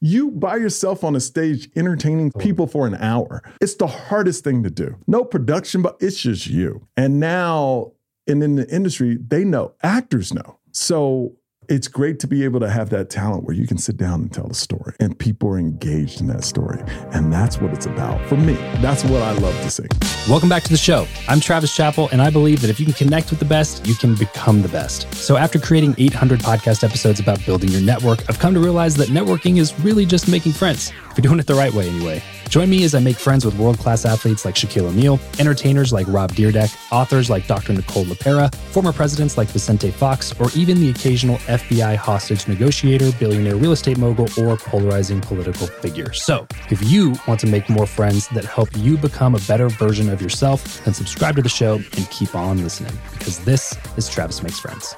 You by yourself on a stage entertaining oh. people for an hour. It's the hardest thing to do. No production, but it's just you. And now, and in the industry, they know, actors know. So it's great to be able to have that talent where you can sit down and tell a story and people are engaged in that story. And that's what it's about. For me, that's what I love to see. Welcome back to the show. I'm Travis Chappell, and I believe that if you can connect with the best, you can become the best. So, after creating 800 podcast episodes about building your network, I've come to realize that networking is really just making friends, if you're doing it the right way, anyway. Join me as I make friends with world class athletes like Shaquille O'Neal, entertainers like Rob Dyrdek, authors like Dr. Nicole LePera, former presidents like Vicente Fox, or even the occasional FBI hostage negotiator, billionaire real estate mogul, or polarizing political figure. So, if you want to make more friends that help you become a better version of yourself, then subscribe to the show and keep on listening because this is Travis Makes Friends.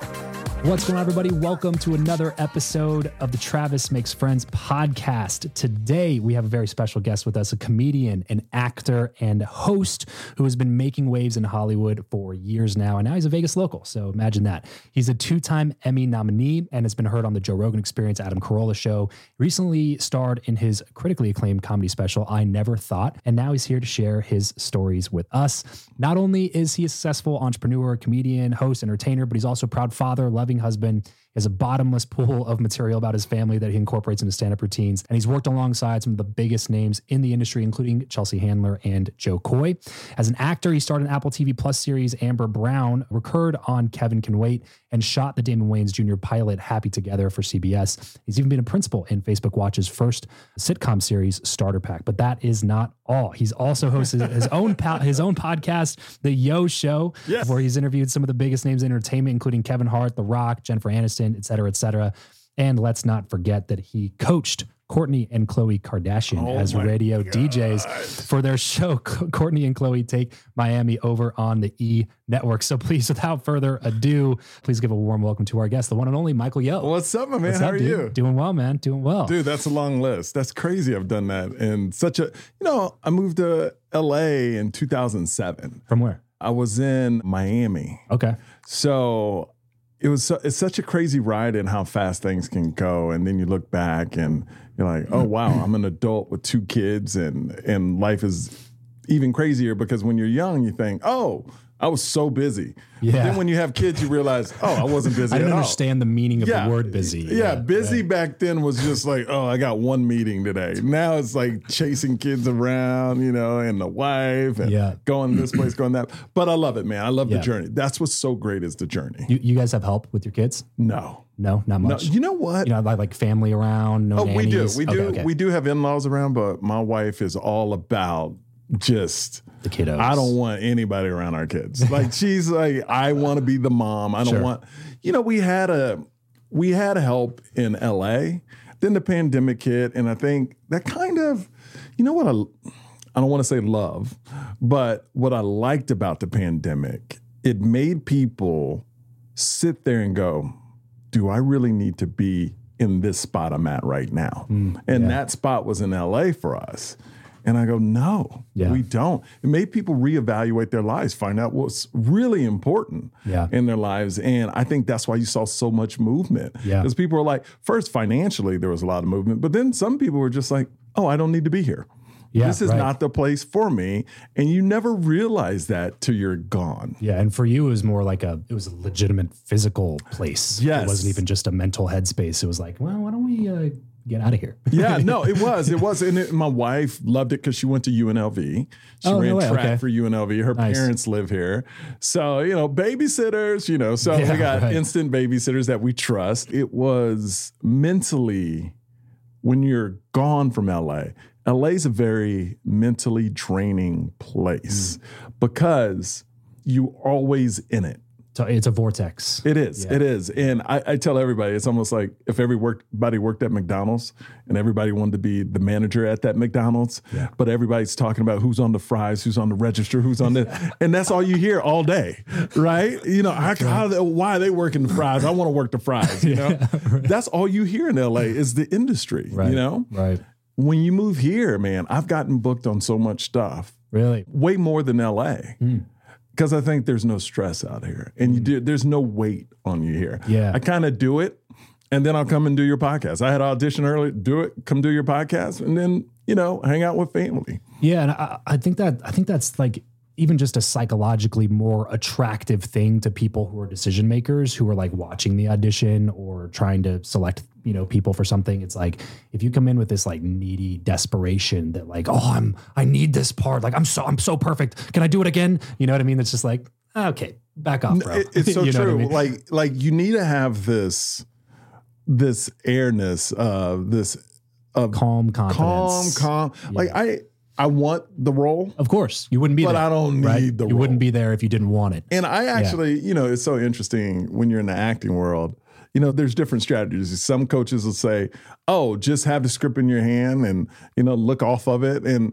What's going on, everybody? Welcome to another episode of the Travis Makes Friends podcast. Today, we have a very special guest with us, a comedian, an actor, and host who has been making waves in Hollywood for years now. And now he's a Vegas local. So imagine that. He's a two time Emmy nominee and has been heard on the Joe Rogan Experience, Adam Carolla show. Recently starred in his critically acclaimed comedy special, I Never Thought. And now he's here to share his stories with us. Not only is he a successful entrepreneur, comedian, host, entertainer, but he's also a proud father, loving husband. He has a bottomless pool of material about his family that he incorporates into stand up routines. And he's worked alongside some of the biggest names in the industry, including Chelsea Handler and Jo Koy. As an actor, he starred in Apple TV Plus series Amber Brown, recurred on Kevin Can Wait, and shot the Damon Wayans Jr. pilot Happy Together for CBS. He's even been a principal in Facebook Watch's first sitcom series, Starter Pack. But that is not all. He's also hosted his own po- his own podcast, The Yo Show, Yes. where he's interviewed some of the biggest names in entertainment, including Kevin Hart, The Rock, Jennifer Aniston, et cetera, et cetera. And let's not forget that he coached Kourtney and Khloe Kardashian Oh as radio DJs for their show. Kourtney and Khloe take Miami over on the E network. So please, without further ado, please give a warm welcome to our guest, the one and only Michael Yo. What's up, my man? What's How up, are dude? you? Doing well, man. Doing well. Dude, that's a long list. That's crazy. I've done that. And such a, you know, I moved to LA in 2007. From where? I was in Miami. Okay. So it was su- it's such a crazy ride in how fast things can go. And then you look back and you're like, oh wow, I'm an adult with two kids and and life is even crazier because when you're young, you think, oh, I was so busy. But Yeah. then when you have kids, you realize, oh, I wasn't busy. I didn't at all. understand the meaning of the word busy. Yeah, busy back then was just like, oh, I got one meeting today. Now it's like chasing kids around, you know, and the wife and Yeah. going this place, going that. But I love it, man. I love Yeah. the journey. That's what's so great is the journey. You, you guys have help with your kids? No. No, not No, much. you know what? you know, like, like family around. No oh, we do. nannies? We do. okay. We do have in-laws around, but my wife is all about just the kiddos. I don't want anybody around our kids. Like she's like, I want to be the mom. I don't Sure. want. You know, we had a we had help in L.A. Then the pandemic hit, and I think that kind of, you know what I, I don't want to say love, but what I liked about the pandemic, it made people sit there and go, do I really need to be in this spot I'm at right now? Mm, and yeah. that spot was in LA for us. And I go, no, Yeah. we don't. It made people reevaluate their lives, find out what's really important Yeah. in their lives. And I think that's why you saw so much movement. Yeah. Because people were like, first, financially, there was a lot of movement, but then some people were just like, oh, I don't need to be here. Yeah, this is right. not the place for me. And you never realize that till you're gone. Yeah, and for you, it was more like a it was a legitimate physical place. Yes. it wasn't even just a mental headspace. It was like, well, why don't we uh, get out of here? yeah, no, it was. It was. And it, my wife loved it because she went to UNLV. She Oh, no ran way, track okay. for UNLV. Her Nice. parents live here. So, you know, babysitters, you know, so Yeah, we got right. instant babysitters that we trust. It was mentally, when you're gone from LA, LA is a very mentally draining place Mm. because you always in it. So it's a vortex. It is. Yeah. It is. And I, I tell everybody, it's almost like if everybody worked at McDonald's and everybody wanted to be the manager at that McDonald's, Yeah. but everybody's talking about who's on the fries, who's on the register, who's on the, and that's all you hear all day, right? You know, how, how, why are they working the fries? I want to work the fries. You know, that's all you hear in LA is the industry. right. You know, right? when you move here, man, I've gotten booked on so much stuff Really? way more than LA. Hmm. Because I think there's no stress out here, and you mm. do. There's no weight on you here. Yeah. I kind of do it, and then I'll come and do your podcast. I had audition early, do it, come do your podcast, and then you know hang out with family. Yeah, and I, I think that I think that's like even just a psychologically more attractive thing to people who are decision makers who are like watching the audition or trying to select you know people for something it's like if you come in with this like needy desperation that like oh i'm i need this part like i'm so i'm so perfect can i do it again you know what i mean it's just like okay back off bro it's so You know what I true. mean? Like like you need to have this this airness, uh, this calm calm, confidence calm. calm. Like I I want the role, of course you wouldn't be but there I don't need right the you role. wouldn't be there if you didn't want it And I actually, you know, it's so interesting when you're in the acting world. You know, there's different strategies. Some coaches will say, "Oh, just have the script in your hand and you know look off of it." And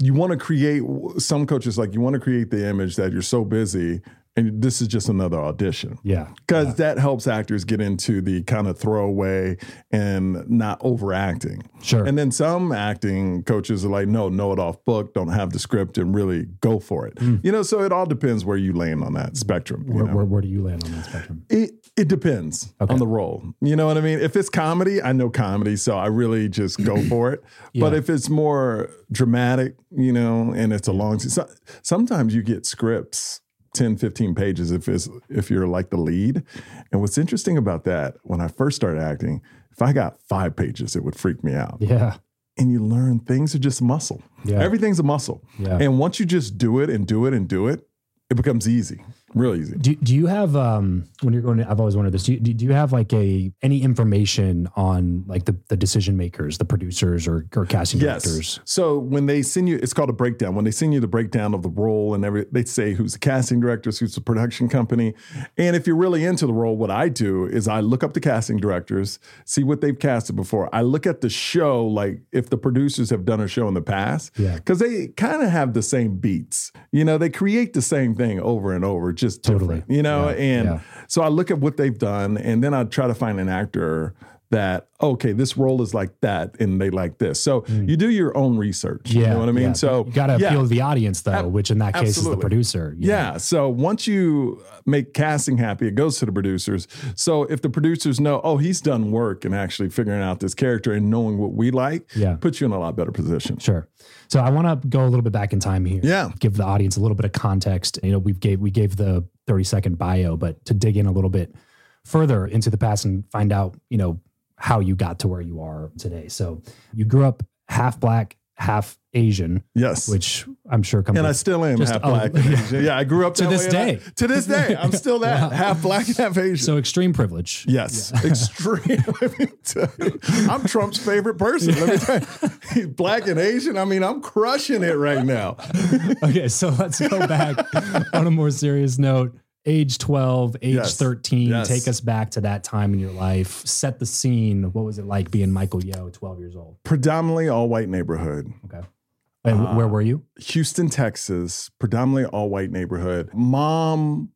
you want to create. Some coaches like you want to create the image that you're so busy and this is just another audition. yeah Because that helps actors get into the kind of throwaway and not overacting. Sure. And then some acting coaches are like, no, know it off book, don't have the script and really go for it. Hmm. You know, so it all depends where you land on that spectrum. Where, where, where do you land on that spectrum It it depends on the role. You know what I mean? If it's comedy, I know comedy, so I really just go for it. But if it's more dramatic, you know, and it's a long so, sometimes you get scripts 10 15 pages if it's if you're like the lead. And what's interesting about that when I first started acting, if I got 5 pages it would freak me out. yeah And you learn things are just muscle. Yeah. Everything's a muscle. Yeah. And once you just do it and do it and do it, it becomes easy. Real easy. Do, do you have um when you're going to, I've always wondered this do you, do you have like a any information on like the, the decision makers the producers or, or casting directors Yes. So when they send you, it's called a breakdown. When they send you the breakdown of the role and every, they say who's the casting directors, who's the production company. And if you're really into the role, what I do is I look up the casting directors, see what they've casted before. I look at the show, like if the producers have done a show in the past, Yeah. because they kind of have the same beats. You know, they create the same thing over and over, just Totally. different. You know, Yeah. and Yeah. so I look at what they've done, and then I try to find an actor that okay, this role is like that, and they like this. So you do your own research. Mm. yeah you know what I mean. yeah. So you got to yeah, appeal to the audience though which in that case is the producer you know? Yeah. So once you make casting happy, it goes to the producers. So if the producers know, oh, he's done work and actually figuring out this character and knowing what we like, Yeah. puts you in a lot better position. Sure. So I want to go a little bit back in time here. Yeah. Give the audience a little bit of context. You know, we gave we gave the 30 second bio, but to dig in a little bit further into the past and find out, you know, how you got to where you are today. So you grew up half black, half Asian, Yes. which I'm sure comes and I still am half a- black. Asian. Yeah, I grew up To this and I- day. to this day, I'm still that half black, half Asian. so extreme privilege. Yes, extreme. Let me tell you. I'm Trump's favorite person. Let me tell you. Black and Asian. I mean, I'm crushing it right now. Okay, so let's go back on a more serious note. Age 12, age Yes. 13, Yes. take us back to that time in your life. Set the scene. What was it like being Michael Yo, 12 years old? Predominantly all white neighborhood. Okay. And wh- where were you? Houston, Texas, predominantly all white neighborhood. Mom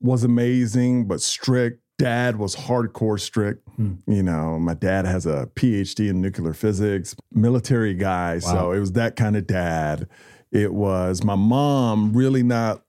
was amazing, but strict. Dad was hardcore strict. Hmm. You know, my dad has a PhD in nuclear physics, military guy. So it was that kind of dad. It was my mom really not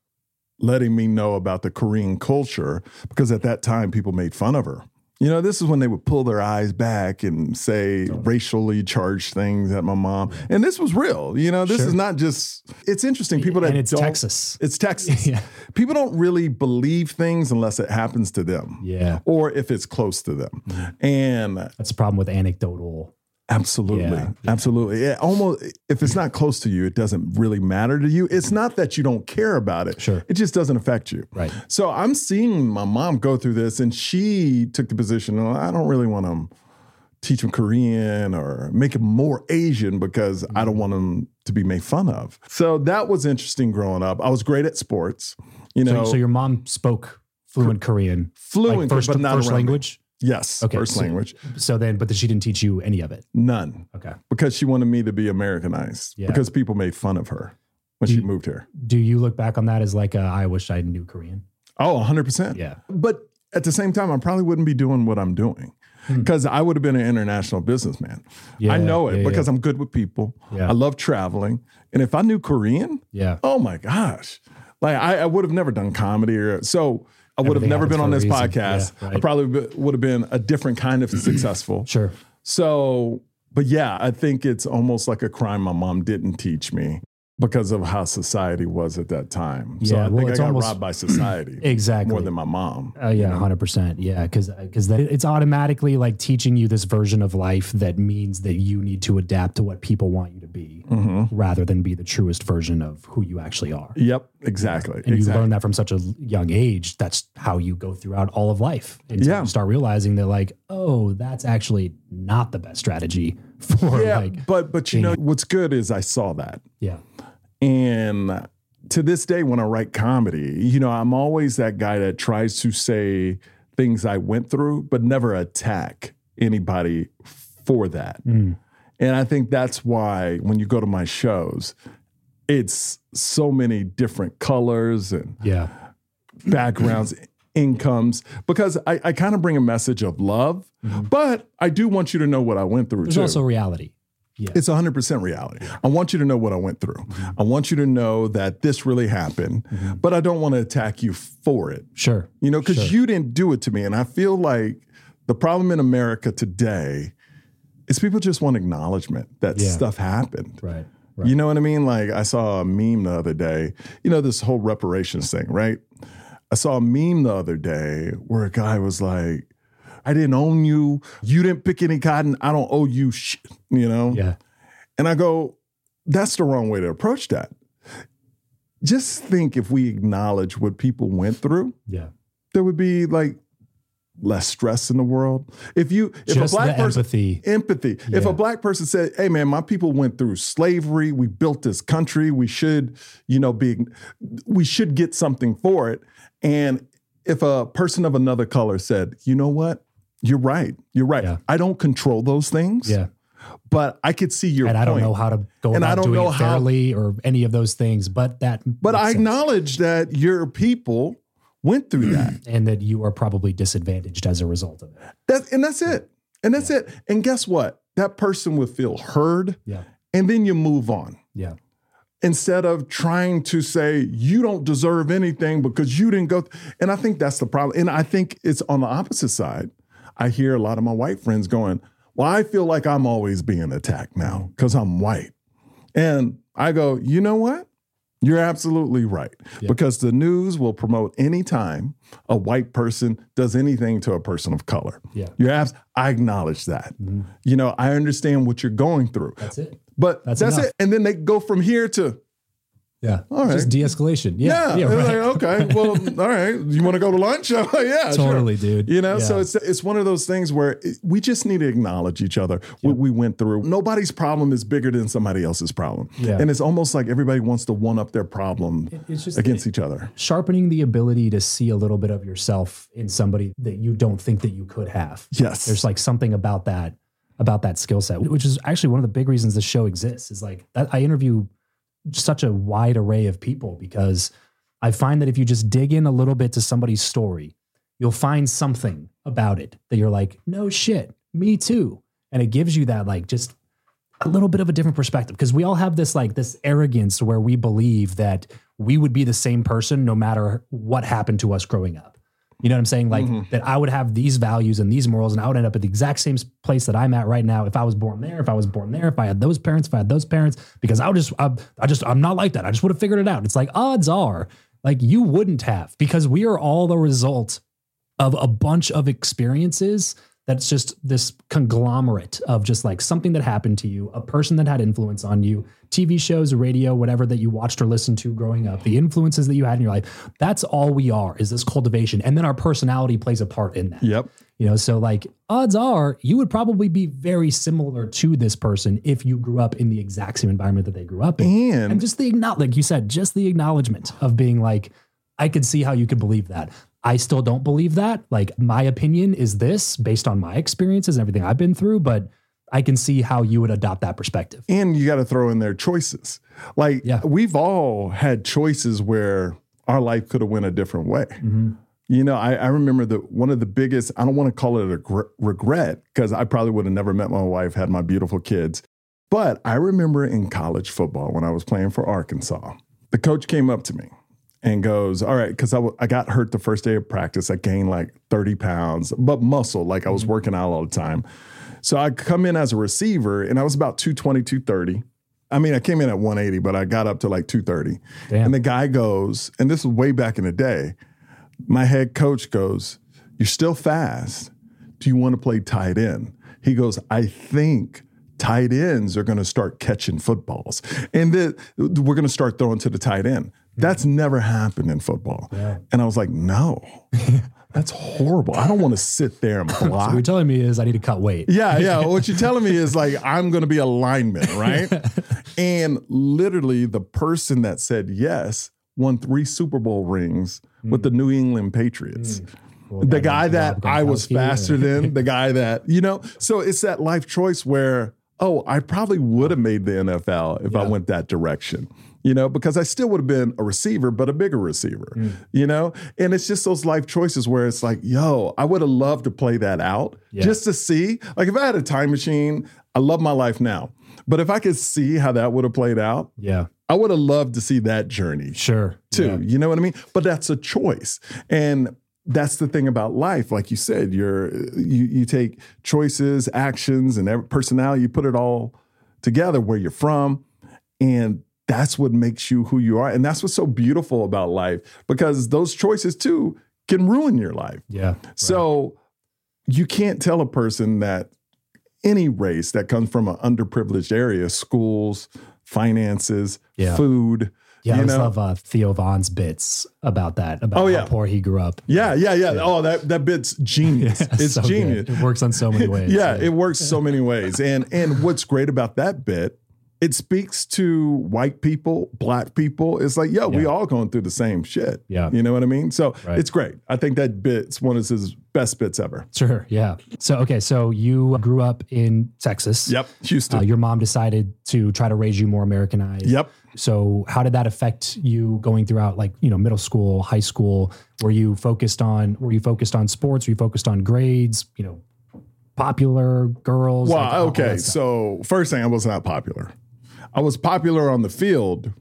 letting me know about the Korean culture because at that time people made fun of her. You know, this is when they would pull their eyes back and say oh. racially charged things at my mom. And this was real. You know, this Sure. is not just, it's interesting. People that and it's Texas. It's Texas. Yeah. People don't really believe things unless it happens to them Yeah. or if it's close to them. Mm. And That's the problem with anecdotal. Absolutely. Yeah. Absolutely. Yeah, almost if it's not close to you, it doesn't really matter to you. It's not that you don't care about it. Sure. It just doesn't affect you. Right. So I'm seeing my mom go through this and she took the position, oh, I don't really want to teach them Korean or make them more Asian because I don't want them to be made fun of. So that was interesting growing up. I was great at sports. You know, so your mom spoke fluent Korean, fluent, like first, but not first around me. Yes. Okay, First so- language. So then, but she didn't teach you any of it. None. Okay. because she wanted me to be Americanized Yeah. because people made fun of her when Do she moved here. Do you look back on that as like, a, I wish I knew Korean? Oh, 100%. Yeah. But at the same time, I probably wouldn't be doing what I'm doing because I would have been an international businessman. Hmm. Yeah, I know it yeah, because I'm good with people. Yeah. I love traveling. And if I knew Korean, Yeah. oh my gosh, like I, I would have never done comedy or so. I would have never been on this reason. podcast. Yeah, I probably be- would have been a different kind of successful. Sure. So, but yeah, I think it's almost like a crime my mom didn't teach me because of how society was at that time. So Yeah, I well, think I got almost- robbed by society Exactly. more than my mom. Oh yeah, hundred percent. Yeah, because because it's automatically like teaching you this version of life that means that you need to adapt to what people want you to be, Mm-hmm. rather than be the truest version of who you actually are. Yep, exactly. And you learn that from such a young age. That's how you go throughout all of life. Until Yeah. you start realizing that like, oh, that's actually not the best strategy for yeah, like, but but you know what's good is I saw that. yeah, And to this day, when I write comedy, you know, I'm always that guy that tries to say things I went through, but never attack anybody for that. Mm. And I think that's why when you go to my shows, it's so many different colors and yeah, backgrounds, incomes, because I, I kind of bring a message of love, but I do want you to know what I went through there's too. also reality. Yeah, It's 100% reality. I want you to know what I went through. Mm-hmm. I want you to know that this really happened, mm-hmm. but I don't want to attack you for it. sure. You know, because Sure. you didn't do it to me. And I feel like the problem in America today is people just want acknowledgement that Yeah. stuff happened. Right. You know what I mean? Like I saw a meme the other day, you know, this whole reparations thing, right? I saw a meme the other day where a guy was like, I didn't own you. You didn't pick any cotton. I don't owe you shit, you know? Yeah. And I go, that's the wrong way to approach that. Just think if we acknowledge what people went through, Yeah. there would be like less stress in the world. If you, if Just a black person, empathy. empathy. If a black person said, "Hey, man, my people went through slavery. We built this country. We should, you know, be, we should get something for it." And if a person of another color said, "You know what? You're right. You're right. Yeah. I don't control those things. Yeah. but I could see your and I don't know how to go And I don't doing know it how- fairly or any of those things, but that But I sense. acknowledge that your people went through that. and that you are probably disadvantaged as a result of it. That and that's it. And that's it. And guess what? That person would feel heard, Yeah. and then you move on. Yeah. instead of trying to say you don't deserve anything because you didn't go. th-" And I think that's the problem. And I think it's on the opposite side. I hear a lot of my white friends going, Well, I feel like I'm always being attacked now because I'm white. And I go, You know what? You're absolutely right. Yeah. Because the news will promote any time a white person does anything to a person of color. Yeah. You're abs- I acknowledge that. Mm-hmm. You know, I understand what you're going through. That's it. But That's that's, it. And then they go from here to Yeah. All right. Just de-escalation. yeah, Yeah. Yeah. Right. like, okay, well, all right. You want to go to lunch? yeah, sure. Totally, dude. You know, so it's it's one of those things where it- we just need to acknowledge each other what we went through. Nobody's problem is bigger than somebody else's problem, Yeah. and it's almost like everybody wants to one up their problem it's just against each other. sharpening the ability to see a little bit of yourself in somebody that you don't think that you could have. Yes, There's like something about that about that skill set, which is actually one of the big reasons the show exists. Is like that I interview such a wide array of people because I find that if you just dig in a little bit to somebody's story, you'll find something about it that you're like, no shit, me too. And it gives you that like just a little bit of a different perspective because we all have this like this arrogance where we believe that we would be the same person no matter what happened to us growing up. You know what I'm saying? Like Mhm. that I would have these values and these morals and I would end up at the exact same place that I'm at right now if I was born there, if I was born there, if I had those parents, if I had those parents, because I would just, I, I just, I'm not like that. I just would have figured it out. It's like odds are like you wouldn't have because we are all the result of a bunch of experiences that's just this conglomerate of just like something that happened to you, a person that had influence on you, TV shows, radio, whatever that you watched or listened to growing up, the influences that you had in your life. That's all we are is this cultivation. And then our personality plays a part in that. Yep. You know, so like odds are you would probably be very similar to this person if you grew up in the exact same environment that they grew up in. And, And just the like you said, just the acknowledgement of being like, I could see how you could believe that. I still don't believe that. Like my opinion is this based on my experiences and everything I've been through, but I can see how you would adopt that perspective. and you got to throw in their choices. Like Yeah. we've all had choices where our life could have went a different way. Mm-hmm. You know, I, I remember that one of the biggest, I don't want to call it a gr- regret because I probably would have never met my wife, had my beautiful kids. But I remember in college football when I was playing for Arkansas, the coach came up to me and goes, All right, because I, w- I got hurt the first day of practice. I gained like 30 pounds, but muscle, like I was mm-hmm. working out all the time. So I come in as a receiver and I was about 220, 230. I mean, I came in at 180, but I got up to like 230. Damn. And the guy goes, and this was way back in the day. My head coach goes, You're still fast. Do you want to play tight end? He goes, I think tight ends are going to start catching footballs and then we're going to start throwing to the tight end. That's mm-hmm. never happened in football. And I was like, No, that's horrible. I don't want to sit there and block. What you're telling me is I need to cut weight. Yeah, yeah. What you're telling me is like I'm going to be a lineman, right? and literally, the person that said yes won three Super Bowl rings with the mm. New England Patriots. Mm. the guy that I was faster than, the guy that you know. So it's that life choice where oh, I probably would have made the NFL if I went that direction. You know, because I still would have been a receiver, but a bigger receiver, mm. you know? And it's just those life choices where it's like, yo, I would have loved to play that out Yeah. just to see. Like, if I had a time machine, I love my life now. But if I could see how that would have played out, Yeah. I would have loved to see that journey Sure. too. Yeah. You know what I mean? But that's a choice. And that's the thing about life. Like you said, you're you you take choices, actions, and every personality, you put it all together where you're from. And that's what makes you who you are. And that's what's so beautiful about life because those choices too can ruin your life. Yeah. So you can't tell a person that any race that comes from an underprivileged area, schools, finances, Yeah. food, Yeah, I you always know? love uh, Theo Von's bits about that, about Oh, how poor he grew up. Yeah, yeah, yeah. Oh, that that bit's genius. it's So good. genius. It works on so many ways. Yeah, it works so many ways. And and what's great about that bit, it speaks to white people, black people. It's like, yo, we all going through the same shit. Yeah. You know what I mean? So Right. it's great. I think that bit's one of his best bits ever. Sure. Yeah. So, okay. So you grew up in Texas. Yep. Houston. Uh, your mom decided to try to raise you more Americanized. yep. So how did that affect you going throughout like, you know, middle school, high school? Were you focused on were you focused on sports? Were you focused on grades, you know, popular girls? Well, like, okay. So first thing, I was not popular. I was popular on the field,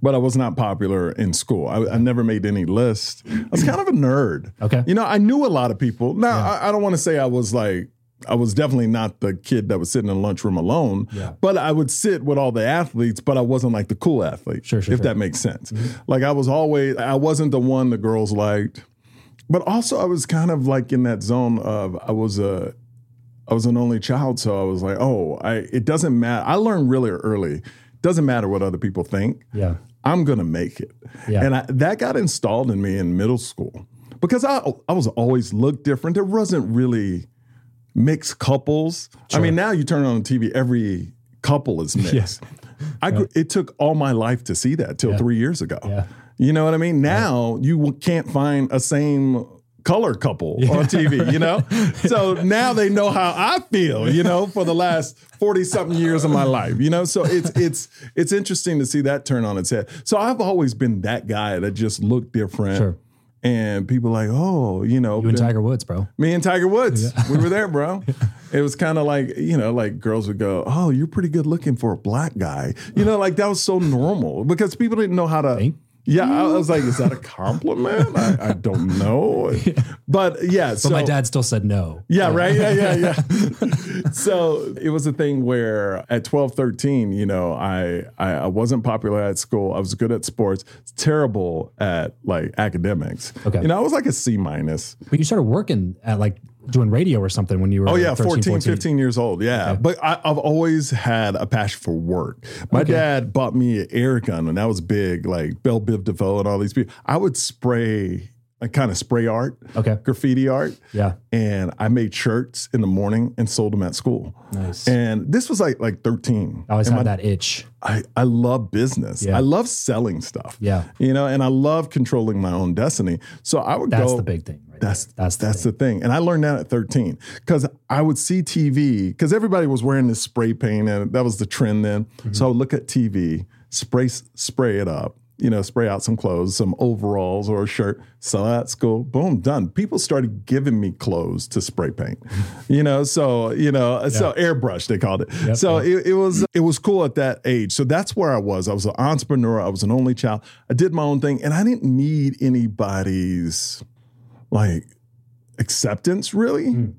but I was not popular in school. I, I never made any list. I was kind of a nerd. Okay. You know, I knew a lot of people. Now, I, I don't want to say I was like, I was definitely not the kid that was sitting in the lunchroom alone, Yeah. but I would sit with all the athletes, but I wasn't like the cool athlete, Sure, sure, if sure. that makes sense. Mm-hmm. Like I was always, I wasn't the one the girls liked, but also I was kind of like in that zone of I was a, I was an only child, so I was like, oh, I it doesn't matter. I learned really early. Doesn't matter what other people think. yeah. I'm gonna make it. Yeah. And I, that got installed in me in middle school because I I was always looked different. There wasn't really mixed couples. I mean, now you turn on the TV, every couple is mixed. I gr- it took all my life to see that till three years ago. Yeah. You know what I mean? Now you can't find a same color couple on TV, you know? so now they know how I feel, you know, for the last 40 something years of my life, you know? So it's it's it's interesting to see that turn on its head. So I've always been that guy that just looked different. Sure. And people like, oh, you know, You and Tiger Woods, bro. me and Tiger Woods, we were there, bro. It was kind of like, you know, like girls would go, Oh, you're pretty good looking for a black guy. You know, like that was so normal because people didn't know how to. Thank Yeah, I was like, Is that a compliment? I, I don't know. But yeah, so. But my dad still said no. Yeah, right. Yeah, yeah, yeah. so it was a thing where at 12, 13, you know, I, I I wasn't popular at school. I was good at sports, terrible at like academics. Okay. You know, I was like a C minus. But you started working at like doing radio or something when you were Oh yeah, 13, 14, 15 years old. Yeah. But I, I've always had a passion for work. My dad bought me an air gun and that was big, like Bell Biv DeVoe and all these people. I would spray like kind of spray art, Okay. graffiti art. Yeah. And I made shirts in the morning and sold them at school. Nice. And this was like like 13. I always and had my- that itch. I, I love business. Yeah. I love selling stuff. Yeah. You know, and I love controlling my own destiny. So I would That's go That's the big thing. That's that's the that's thing. the thing. And I learned that at 13 because I would see TV because everybody was wearing this spray paint and that was the trend then. Mm-hmm. So I would look at TV, spray spray it up, you know, spray out some clothes, some overalls or a shirt, sell that at school, boom, done. People started giving me clothes to spray paint, you know, so, you know, so airbrush, they called it. Yep, so It, it was, it was cool at that age. So that's where I was. I was an entrepreneur. I was an only child. I did my own thing and I didn't need anybody's like acceptance really. Mm.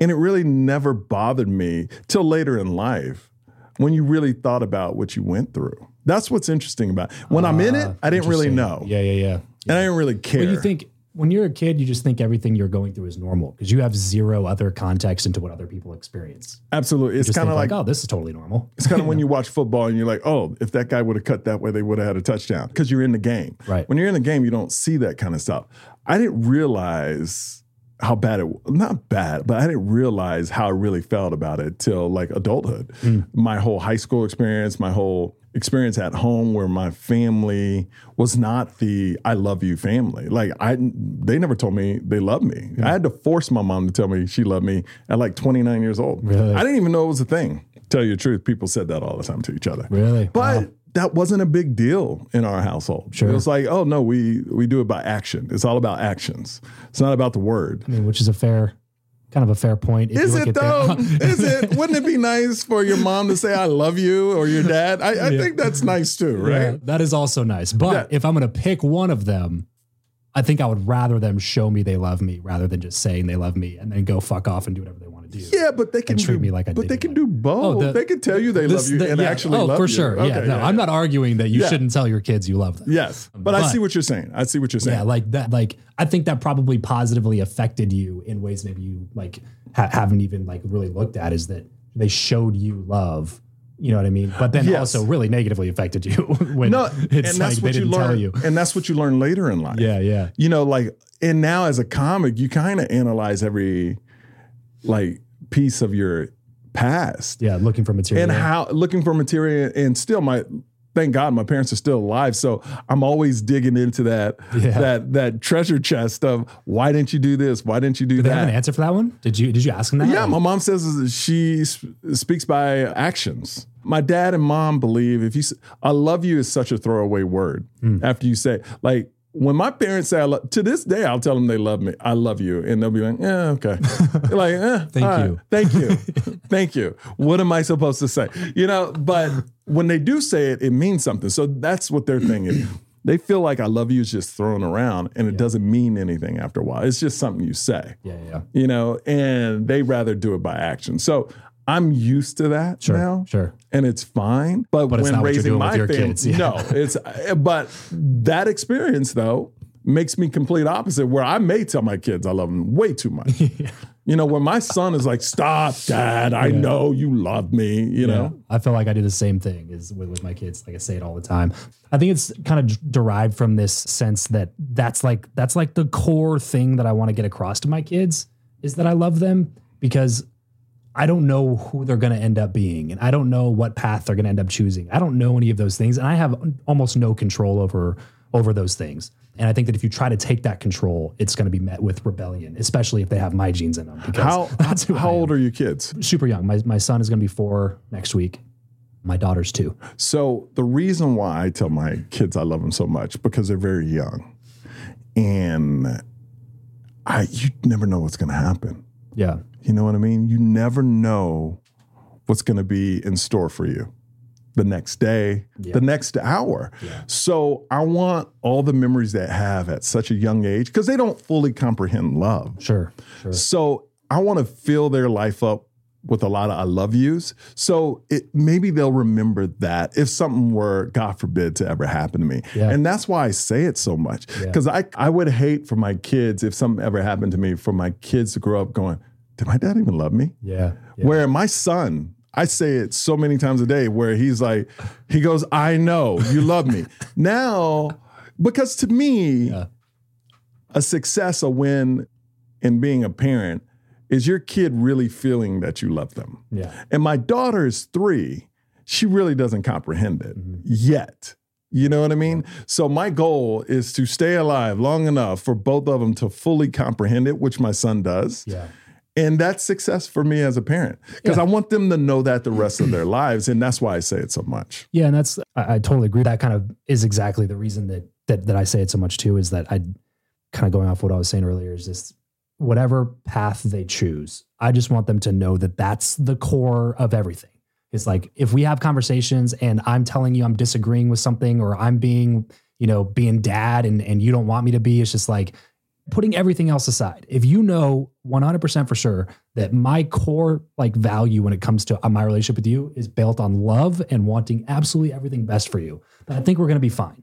And it really never bothered me till later in life when you really thought about what you went through. That's what's interesting about it. When I'm in it, Ah, I didn't really know. Yeah, yeah, yeah. And I didn't really care. But you think when you're a kid, you just think everything you're going through is normal because you have zero other context into what other people experience. Absolutely. It's kind of like, like, oh, this is totally normal. it's kind of when you watch football and you're like, oh, if that guy would have cut that way, they would have had a touchdown because you're in the game. Right. When you're in the game, you don't see that kind of stuff. I didn't realize how bad it not bad, but I didn't realize how I really felt about it till like adulthood. Mm. My whole high school experience, my whole experience at home where my family was not the I love you family. Like I they never told me they loved me. Mm. I had to force my mom to tell me she loved me at like 29 years old. Really? I didn't even know it was a thing. Tell you the truth, people said that all the time to each other. Really? But Wow. That wasn't a big deal in our household. Sure. It was like, oh no, we we do it by action. It's all about actions. It's not about the word. I mean, which is a fair, kind of a fair point. Is it though? Is it? Wouldn't it be nice for your mom to say "I love you" or your dad? I, I Yeah. think that's nice too, right? Yeah, that is also nice. But Yeah. if I'm going to pick one of them, I think I would rather them show me they love me rather than just saying they love me and then go fuck off and do whatever they want to do. Yeah, but they can treat do, me like I But they can do oh, both. Oh, the- they can tell you they This- love you the- and yeah. actually oh, love for you. sure. yeah, Okay, no, I'm not arguing that you Yeah. shouldn't tell your kids you love them. Yes, but, I see what you're saying. I see what you're saying. Yeah, like that. Like I think that probably positively affected you in ways maybe you like ha- haven't even like really looked at. Is that they showed you love. You know what I mean? But then Yes. also really negatively affected you when no, it's and like that's they you didn't learn. tell you. And that's what you learn later in life. Yeah, yeah. you know, like, and now as a comic, you kind of analyze every like piece of your past Yeah, looking for material. and how looking for material. And still, my thank God my parents are still alive, so I'm always digging into that Yeah. that that treasure chest of why didn't you do this? Why didn't you do that? Did they have an answer for that one? Did you did you ask them that? Yeah, my mom says she speaks by actions. My dad and mom believe if you, I love you is such a throwaway word Hmm. after you say, like, when my parents say, I lo- to this day, I'll tell them they love me. I love you. And they'll be like, yeah, okay. Like, eh, Thank right. you. Thank you. Thank you. What am I supposed to say? You know, but when they do say it, it means something. So that's what their thing is. They feel like I love you is just thrown around and it doesn't mean anything after a while. It's just something you say yeah, yeah. you know, and they rather do it by action. So I'm used to that Sure, now, sure. and it's fine. But, But when not what you're raising my kids, yeah. no, it's but that experience though makes me complete opposite. Where I may tell my kids I love them way too much. You know, where my son is like, "Stop, Dad! I know you love me." You know, I feel like I do the same thing is with, with my kids. Like I say it all the time. I think it's kind of derived from this sense that that's like that's like the core thing that I want to get across to my kids is that I love them because I don't know who they're going to end up being and I don't know what path they're going to end up choosing. I don't know any of those things and I have almost no control over over those things. And I think that if you try to take that control, it's going to be met with rebellion, especially if they have my genes in them. Because how how old are your kids? super young. My my son is going to be four next week. My daughter's two. So the reason why I tell my kids I love them so much because they're very young, and I you never know what's going to happen. Yeah, You know what I mean? You never know what's going to be in store for you the next day, the next hour. So I want all the memories they have at such a young age because they don't fully comprehend love. sure, sure. So I want to fill their life up with a lot of I love yous. So it maybe they'll remember that if something were, God forbid, to ever happen to me. Yeah. And that's why I say it so much. Because I, I would hate for my kids, if something ever happened to me, for my kids to grow up going, Did my dad even love me? Yeah, yeah. Where my son, I say it so many times a day where he's like, he goes, I know you love me. now, because to me, Yeah. a success, a win in being a parent is your kid really feeling that you love them. yeah, And my daughter is three. She really doesn't comprehend it mm-hmm. yet. You know what I mean? So my goal is to stay alive long enough for both of them to fully comprehend it, which my son does yeah. And that's success for me as a parent because Yeah. I want them to know that the rest of their lives. And that's why I say it so much. Yeah, and that's I, I totally agree. That kind of is exactly the reason that that that I say it so much too. Is that I kind of going off what I was saying earlier is just whatever path they choose. I just want them to know that that's the core of everything. It's like if we have conversations and I'm telling you I'm disagreeing with something or I'm being you know being dad and and you don't want me to be. It's just like putting everything else aside. If you know 100% for sure that my core like value when it comes to uh, my relationship with you is built on love and wanting absolutely everything best for you, then I think we're going to be fine.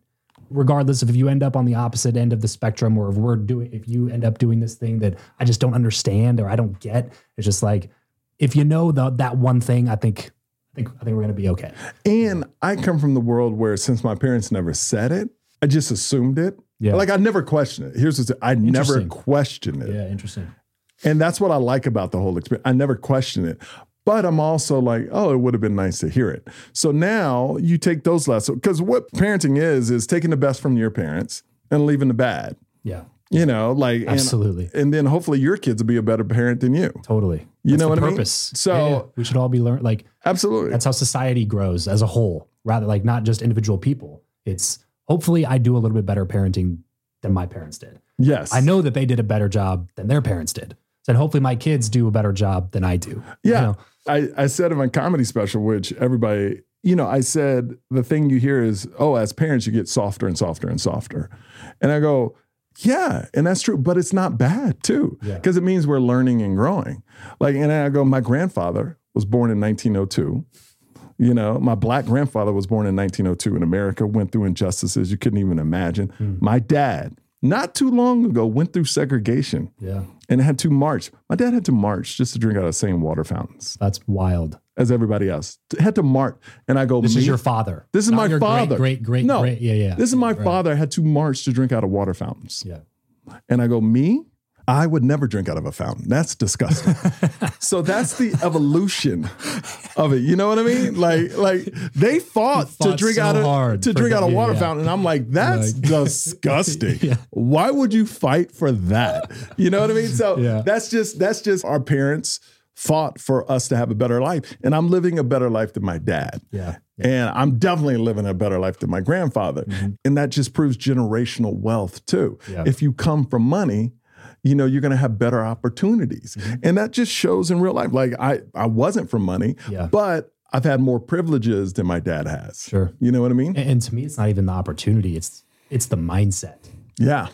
Regardless of if you end up on the opposite end of the spectrum or if we're doing if you end up doing this thing that I just don't understand or I don't get, it's just like if you know the, that one thing, I think I think I think we're going to be okay. And I come from the world where since my parents never said it, I just assumed it. Yeah. Like I never questioned it. Here's the thing. I never questioned it. Yeah, interesting. And that's what I like about the whole experience. I never question it. But I'm also like, oh, it would have been nice to hear it. So now you take those lessons because what parenting is is taking the best from your parents and leaving the bad. Yeah, You know, like absolutely. And, then hopefully your kids will be a better parent than you. Totally. You That's know what I mean? purpose. So- Yeah, yeah. we should all be learn like Absolutely. that's how society grows as a whole, rather like not just individual people. It's hopefully I do a little bit better parenting than my parents did. yes. I know that they did a better job than their parents did. Then hopefully my kids do a better job than I do. You Yeah. know? I, I said in my comedy special, which everybody, you know, I said the thing you hear is, oh, as parents, you get softer and softer and softer. And I go, yeah, and that's true, but it's not bad too, Yeah. because it means we're learning and growing. Like, and I go, my grandfather was born in 1902. You know, my black grandfather was born in 1902 in America, went through injustices you couldn't even imagine. Hmm. My dad, not too long ago, went through segregation Yeah. and had to march. My dad had to march just to drink out of the same water fountains That's wild. as everybody else. Had to march, and I go. This me? is your father. This is Not my father. Great, great, great, No. great. Yeah, yeah. This is my Right. father had to march to drink out of water fountains, Yeah. and I go me. I would never drink out of a fountain. That's disgusting. so that's the evolution of it. You know what I mean? Like, like they fought, to drink so out of to drink out of yeah, water yeah. fountain. And I'm like, that's disgusting. Why would you fight for that? You know what I mean? So Yeah. that's just that's just our parents fought for us to have a better life, and I'm living a better life than my dad. Yeah. And I'm definitely living a better life than my grandfather. And that just proves generational wealth too. Mm-hmm. Yeah. If you come from money, you know, you're going to have better opportunities. Mm-hmm. And that just shows in real life. Like I I wasn't from money, Yeah. but I've had more privileges than my dad has. Sure. You know what I mean? And, and to me, it's not even the opportunity. It's it's the mindset. Yeah.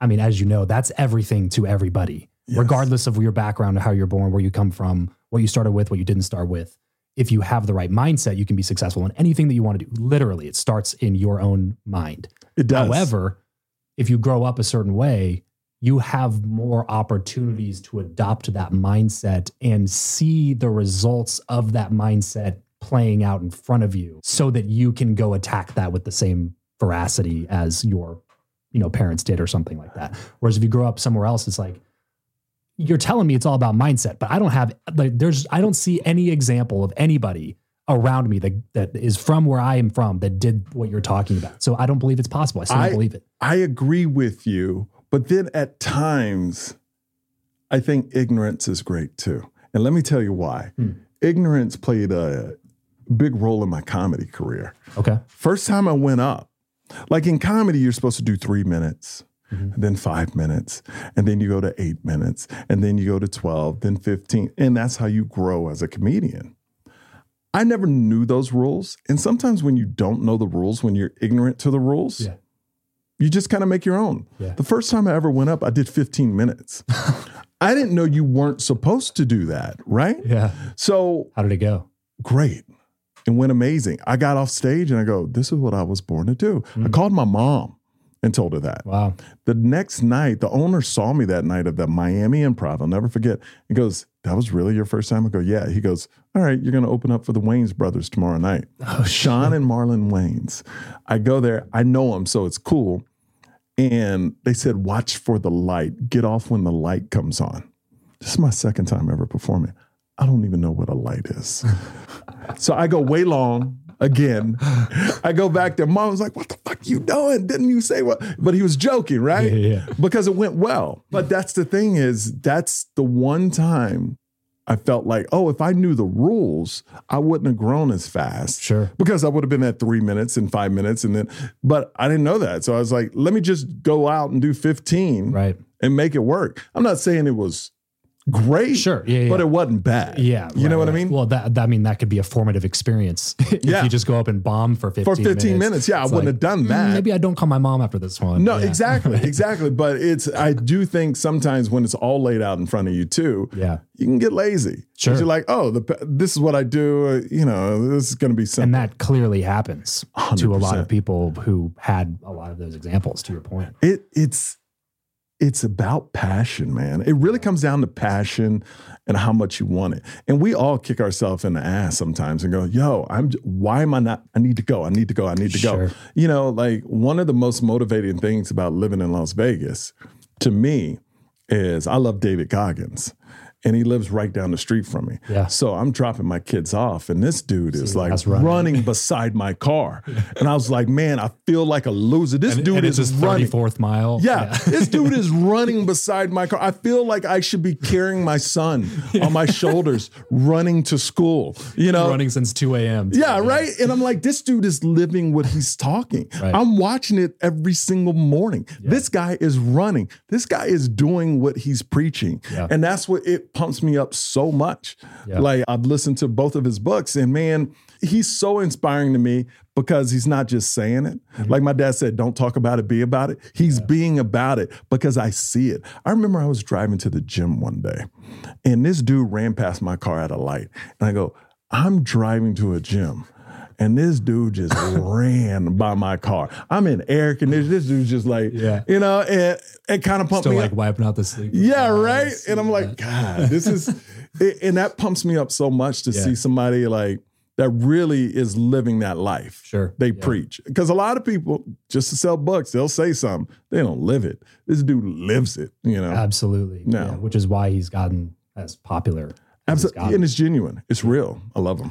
I mean, as you know, that's everything to everybody, regardless of your background, how you're born, where you come from, what you started with, what you didn't start with. If you have the right mindset, you can be successful in anything that you want to do. Literally, it starts in your own mind. It does. However, if you grow up a certain way, you have more opportunities to adopt that mindset and see the results of that mindset playing out in front of you so that you can go attack that with the same veracity as your you know parents did or something like that. Whereas if you grow up somewhere else it's like you're telling me it's all about mindset but i don't have like there's i don't see any example of anybody around me that that is from where i am from that did what you're talking about. So i don't believe it's possible. I still I- don't believe it. I agree with you, but then at times, I think ignorance is great too. And let me tell you why. Hmm. Ignorance played a big role in my comedy career. okay First time I went up, like in comedy, you're supposed to do three minutes, and then five minutes, and then you go to eight minutes, and then you go to 12, then 15. And that's how you grow as a comedian. I never knew those rules. And sometimes when you don't know the rules, when you're ignorant to the rules, Yeah. You just kind of make your own. Yeah. The first time I ever went up, I did 15 minutes. I didn't know you weren't supposed to do that, right? yeah So how did it go great. It went amazing. I got off stage and I go, this is what I was born to do. Hmm. I called my mom and told her that. wow The next night, the owner saw me that night of the Miami Improv. I'll never forget. He goes, That was really your first time? I go, Yeah. He goes, All right, you're going to open up for the Wayans brothers tomorrow night. oh Shawn and Marlon Wayans. I go there. I know them, so it's cool. And they said, Watch for the light. Get off when the light comes on. This is my second time ever performing. I don't even know what a light is. so I go way long again. I go back there. Mom was like, What the fuck you doing? Didn't you say what? But he was joking, right? Yeah, yeah. Because it went well. But that's the thing is, that's the one time I felt like, oh, if I knew the rules, I wouldn't have grown as fast. Sure. Because I would have been at three minutes and five minutes. And then, but I didn't know that. So I was like, let me just go out and do 15 Right. and make it work. I'm not saying it was great. Sure. Yeah, yeah. But it wasn't bad. Yeah. You right, know what I mean? Well, that, that I mean that could be a formative experience. if Yeah. you just go up and bomb for 15 For 15 minutes. Yeah, I wouldn't like, have done "Mm, that. Maybe I don't call my mom after this one. No, Yeah. exactly, exactly. But it's I do think sometimes when it's all laid out in front of you too, Yeah. you can get lazy. Sure. you're like, oh, the, this is what I do. uh, You know, this is going to be simple. And that clearly happens to a lot of people who had a lot of those examples, to your point. it it's it's about passion, man. It really comes down to passion and how much you want it. And we all kick ourselves in the ass sometimes and go, "Yo, I'm why am I not I need to go. I need to go. I need to Sure. go." You know, like one of the most motivating things about living in Las Vegas to me is I love David Goggins. And he lives right down the street from me. Yeah. So I'm dropping my kids off, and this dude is like running. running beside my car. And I was like, man, I feel like a loser. This And, dude and is his running. 34th mile. Yeah, this dude is running beside my car. I feel like I should be carrying my son on my shoulders, running to school. You know, Running since 2 a.m. yeah, right. And I'm like, this dude is living what he's talking. Right. I'm watching it every single morning. This guy is running. This guy is doing what he's preaching. Yeah. And that's what it pumps me up so much. Yeah. Like I've listened to both of his books, and man, he's so inspiring to me because he's not just saying it. Mm-hmm. Like my dad said, don't talk about it, be about it. He's being about it because I see it. I remember I was driving to the gym one day, and this dude ran past my car at a light. And I go, I'm driving to a gym. And this dude just ran by my car. I'm in air conditioning. This dude's just like, Yeah. you know, and it kind of pumped Still me like up. wiping out the sleep. Yeah, right. And I'm like, God, this is, it- and that pumps me up so much to Yeah. see somebody like that really is living that life. Sure. They Yeah. preach. Because a lot of people, just to sell books, they'll say something. They don't live it. This dude lives it, you know? Absolutely. No. Yeah, which is why he's gotten as popular. Absolutely. And it's genuine. It's real. I love him.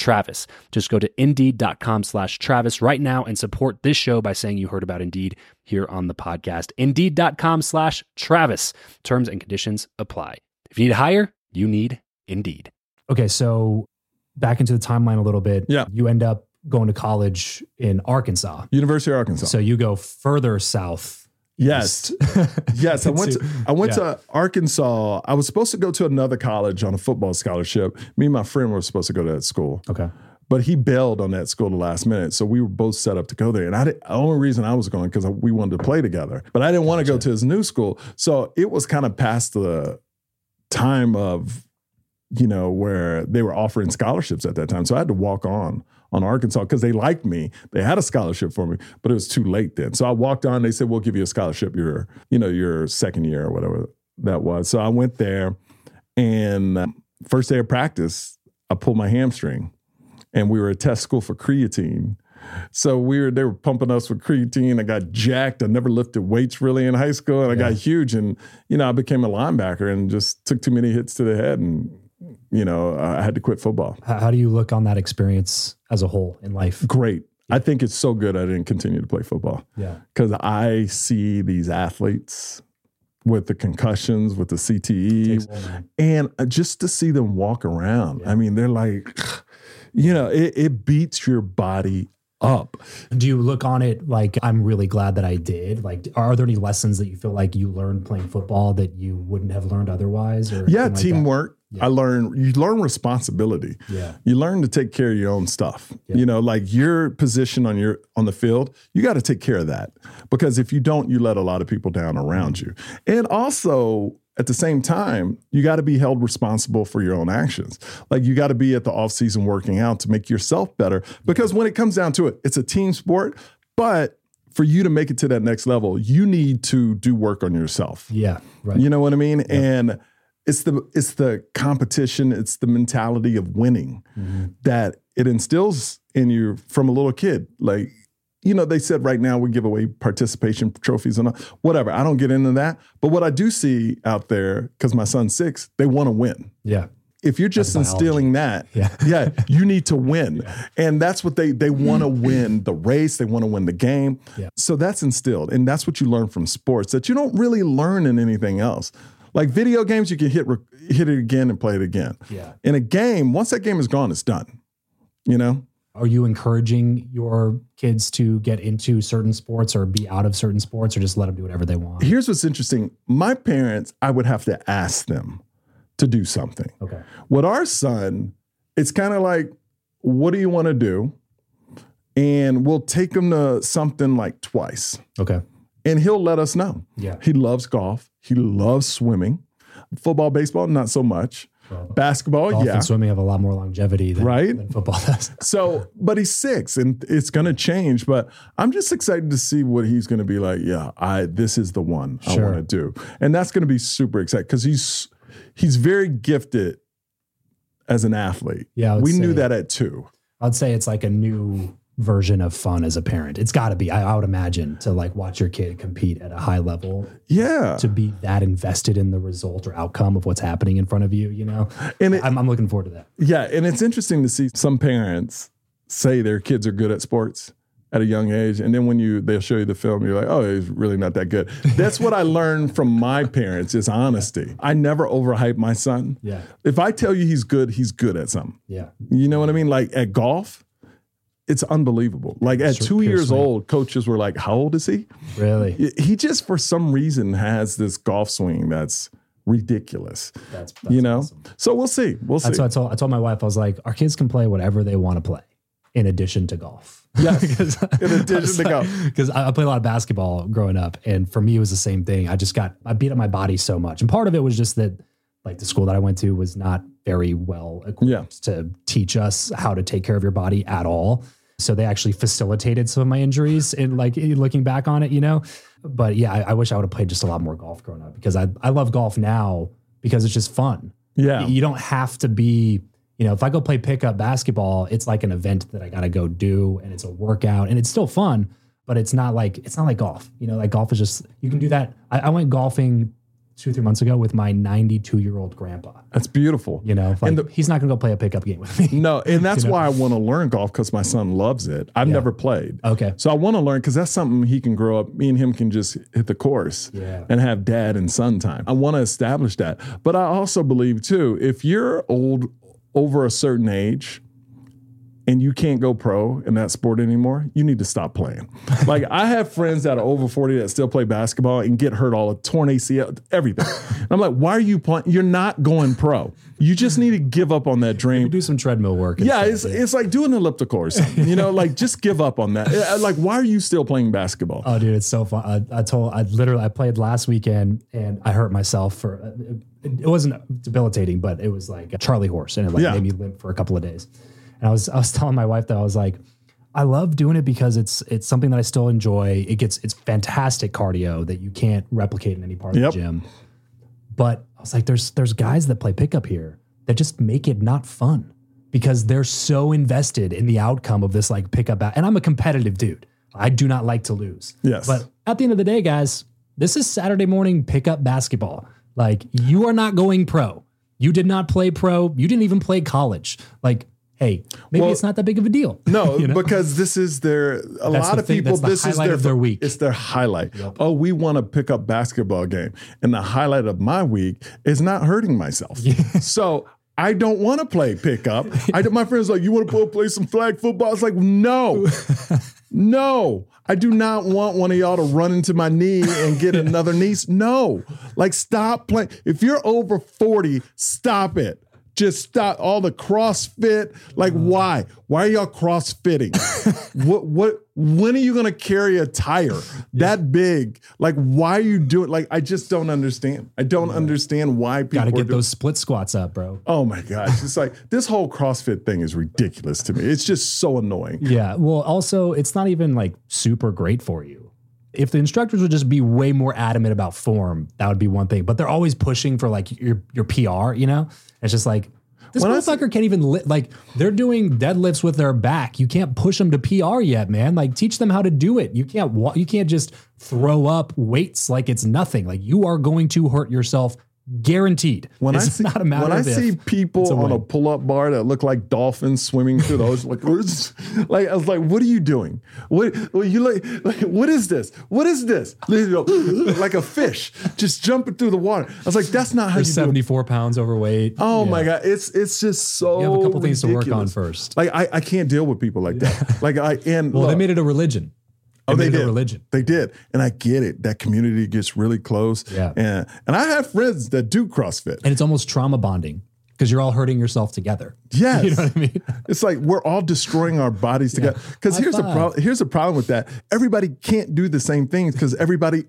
Travis. Just go to indeed.com slash Travis right now and support this show by saying you heard about Indeed here on the podcast. Indeed.com slash Travis. Terms and conditions apply. If you need to hire, you need Indeed. Okay, so back into the timeline a little bit. Yeah. You end up going to college in Arkansas. University of Arkansas. So you go further south. Yes. Yes, I went to I went Yeah. to Arkansas. I was supposed to go to another college on a football scholarship. Me and my friend were supposed to go to that school, Okay. but he bailed on that school the last minute. So we were both set up to go there. And I did, the only reason I was going because we wanted to play together, but I didn't want to go to his new school. So it was kind of past the time of you know, where they were offering scholarships at that time. So I had to walk on on Arkansas because they liked me. They had a scholarship for me, but it was too late then. So I walked on. They said, "We'll give you a scholarship your, you know, your second year or whatever that was." So I went there, and uh, first day of practice, I pulled my hamstring, and we were at test school for creatine. So we were they were pumping us with creatine. I got jacked. I never lifted weights really in high school, and I got huge. And you know, I became a linebacker and just took too many hits to the head, and you know, I had to quit football. How do you look on that experience as a whole in life? Great. I think it's so good I didn't continue to play football. Yeah. Because I see these athletes with the concussions, with the CTE, and uh, just to see them walk around. I mean, they're like, you know, it, it beats your body up. Do you look on it like I'm really glad that I did? Like, are there any lessons that you feel like you learned playing football that you wouldn't have learned otherwise? Or Yeah, like teamwork. I learned you learn responsibility. Yeah. You learn to take care of your own stuff. You know, like your position on your on the field, you got to take care of that. Because if you don't, you let a lot of people down around mm. you. And also at the same time, you got to be held responsible for your own actions. Like you got to be at the off season working out to make yourself better. Because when it comes down to it, it's a team sport. But for you to make it to that next level, you need to do work on yourself. Yeah. Right. You know what I mean? And it's the it's the competition, it's the mentality of winning mm-hmm. that it instills in you from a little kid. Like, you know, they said right now we give away participation trophies and all, whatever. I don't get into that. But what I do see out there, because my son's six, they want to win yeah. if you're just That's biology. instilling that, Yeah. yeah, you need to win. And that's what they they want to win the race, they want to win the game. Yeah. So that's instilled. And that's what you learn from sports that you don't really learn in anything else. Like video games, you can hit hit it again and play it again. Yeah. In a game, once that game is gone, it's done. You know? Are you encouraging your kids to get into certain sports or be out of certain sports or just let them do whatever they want? Here's what's interesting. My parents, I would have to ask them to do something. Okay. With our son, it's kind of like, what do you want to do? And we'll take him to something like twice, Okay. and he'll let us know. Yeah. He loves golf. He loves swimming. Football, baseball, not so much. Basketball, Golf yeah. and swimming have a lot more longevity than, Right? than football does. So, but he's six, and it's going to change. But I'm just excited to see what he's going to be like. Yeah, I this is the one I want to do, and that's going to be super exciting because he's he's very gifted as an athlete. Yeah, I would we knew that at two. I'd say it's like a new version of fun as a parent. It's got to be. I, I would imagine to like watch your kid compete at a high level Yeah, to be that invested in the result or outcome of what's happening in front of you. You know, and it, I'm, I'm looking forward to that. yeah, and it's interesting to see some parents say their kids are good at sports at a young age, and then when you they'll show you the film, you're like, oh, he's really not that good. That's what I learned from my parents is honesty. I never overhype my son. Yeah, If I tell you he's good, he's good at something. yeah, You know what I mean? Like at golf, it's unbelievable. Like at Sure, two pure years swing. old, coaches were like, "How old is he?" really. He just for some reason has this golf swing that's ridiculous. That's, that's you know. awesome. So we'll see. We'll see. That's what I told. I told my wife. I was like, our kids can play whatever they want to play, in addition to golf. Yes, in addition to golf. because I, I played a lot of basketball growing up, and for me, it was the same thing. I just got I beat up my body so much, and part of it was just that like the school that I went to was not very well equipped Yeah. to teach us how to take care of your body at all. So they actually facilitated some of my injuries and like looking back on it, you know. But yeah, I, I wish I would have played just a lot more golf growing up because I I love golf now because it's just fun. Yeah. You don't have to be, you know, if I go play pickup basketball, it's like an event that I got to go do and it's a workout and it's still fun, but it's not like, it's not like golf. You know, like golf is just, you can do that. I, I went golfing two, three months ago with my 92 year old grandpa. That's beautiful. You know, like the- he's not going to go play a pickup game with me. No, and that's why I want to learn golf because my son loves it. I've never played. Okay. So I want to learn because that's something he can grow up. Me and him can just hit the course Yeah. and have dad and son time. I want to establish that. But I also believe too, if you're old over a certain age and you can't go pro in that sport anymore, you need to stop playing. like I have friends that are over 40 that still play basketball and get hurt all the torn ACL, everything. And I'm like, why are you playing? You're not going pro. You just need to give up on that dream. Do some treadmill work. Yeah, it's it's like doing elliptical or something. You know, like just give up on that. Uh, Like, why are you still playing basketball? Oh, dude, it's so fun. I, I told, I literally, I played last weekend and I hurt myself for, uh, it, it wasn't debilitating, but it was like a Charlie horse and it like Yeah. made me limp for a couple of days. And I was, I was telling my wife that I was like, I love doing it because it's, it's something that I still enjoy. It gets, it's fantastic cardio that you can't replicate in any part of the gym. But I was like, there's, there's guys that play pickup here that just make it not fun because they're so invested in the outcome of this like pickup. And I'm a competitive dude. I do not like to lose. Yes. But at the end of the day, guys, this is Saturday morning pickup basketball. Like you are not going pro. You did not play pro. You didn't even play college. Like, hey, maybe Well, it's not that big of a deal. No, You know? because this is their a That's lot the of thing, people. This is their their week. It's their highlight. Oh, we want to pick up basketball game, and the highlight of my week is not hurting myself. So. I don't want to play pickup. I my friends like, you want to go play some flag football? It's like, no, no. I do not want one of y'all to run into my knee and get another knee. No, like stop playing. If you're over 40, stop it. Just stop all the CrossFit. Like, uh-huh. why? Why are y'all CrossFitting? what? What? When are you gonna carry a tire that big? Like, why are you doing? Like, I just don't understand. I don't understand why people Got to are get doing- those split squats up, bro. Oh my gosh! It's like this whole CrossFit thing is ridiculous to me. It's just so annoying. Yeah. Well, also, it's not even like super great for you. If the instructors would just be way more adamant about form, that would be one thing. But they're always pushing for like your your PR. You know, it's just like this When motherfucker can't even li- like they're doing deadlifts with their back. You can't push them to PR yet, man. Like teach them how to do it. You can't wa- you can't just throw up weights like it's nothing. Like you are going to hurt yourself, guaranteed. When it's I see, not a matter when I if. see people a on a pull-up bar that look like dolphins swimming through those, like, like I was like, what are you doing? What you like, like? What is this? What is this? Like a fish just jumping through the water. I was like, that's not how They're you do. it. 74 pounds overweight. Oh Yeah. my god, it's it's just so. You have a couple things to work on first. Like I, I can't deal with people like that. Like I and Well, they made it a religion. Oh, they did. a religion. They did, and I get it. That community gets really close. Yeah. and and I have friends that do CrossFit. And it's almost trauma bonding because you're all hurting yourself together. Yes, You know what I mean? It's like we're all destroying our bodies together. Because High here's the five. problem. Here's the problem with that. Everybody can't do the same things because everybody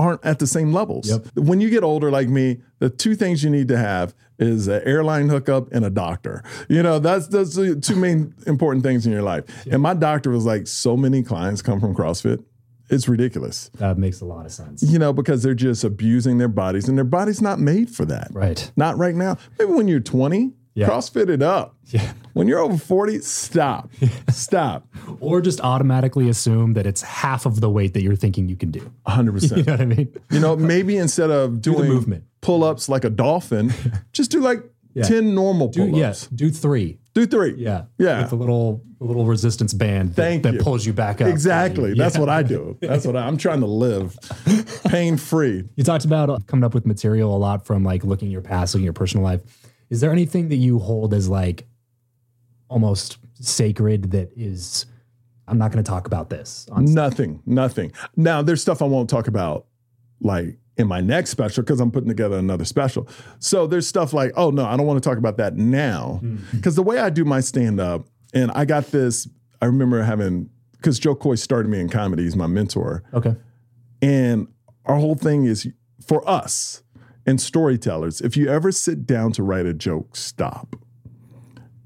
aren't at the same levels. Yep. When you get older, like me, the two things you need to have is an airline hookup and a doctor. You know, that's that's the two main important things in your life. And my doctor was like, so many clients come from CrossFit. It's ridiculous. That makes a lot of sense. You know, because they're just abusing their bodies and their body's not made for that. Right. Not right now. Maybe when you're 20, Yeah. CrossFit it up. Yeah. When you're over 40, stop. Stop. Or just automatically assume that it's half of the weight that you're thinking you can do. 100%. You know what I mean? You know, maybe instead of doing movement. pull ups like a dolphin, just do like Yeah. 10 normal Do pull ups. yes, do three. Do three. Yeah. Yeah. With a little a little resistance band that, that pulls you back up. Exactly. Yeah. That's what I do. That's what I, I'm trying to live pain free. You talked about coming up with material a lot from like looking your past, looking your personal life. Is there anything that you hold as like almost sacred that is I'm not going to talk about this on Nothing, nothing. Now, there's stuff I won't talk about like in my next special because I'm putting together another special. So there's stuff like, oh no, I don't want to talk about that now. Hmm. Because the way I do my stand up, and I got this, I remember having, because Jo Koy started me in comedy, he's my mentor. Okay. And our whole thing is for us and storytellers, if you ever sit down to write a joke, stop.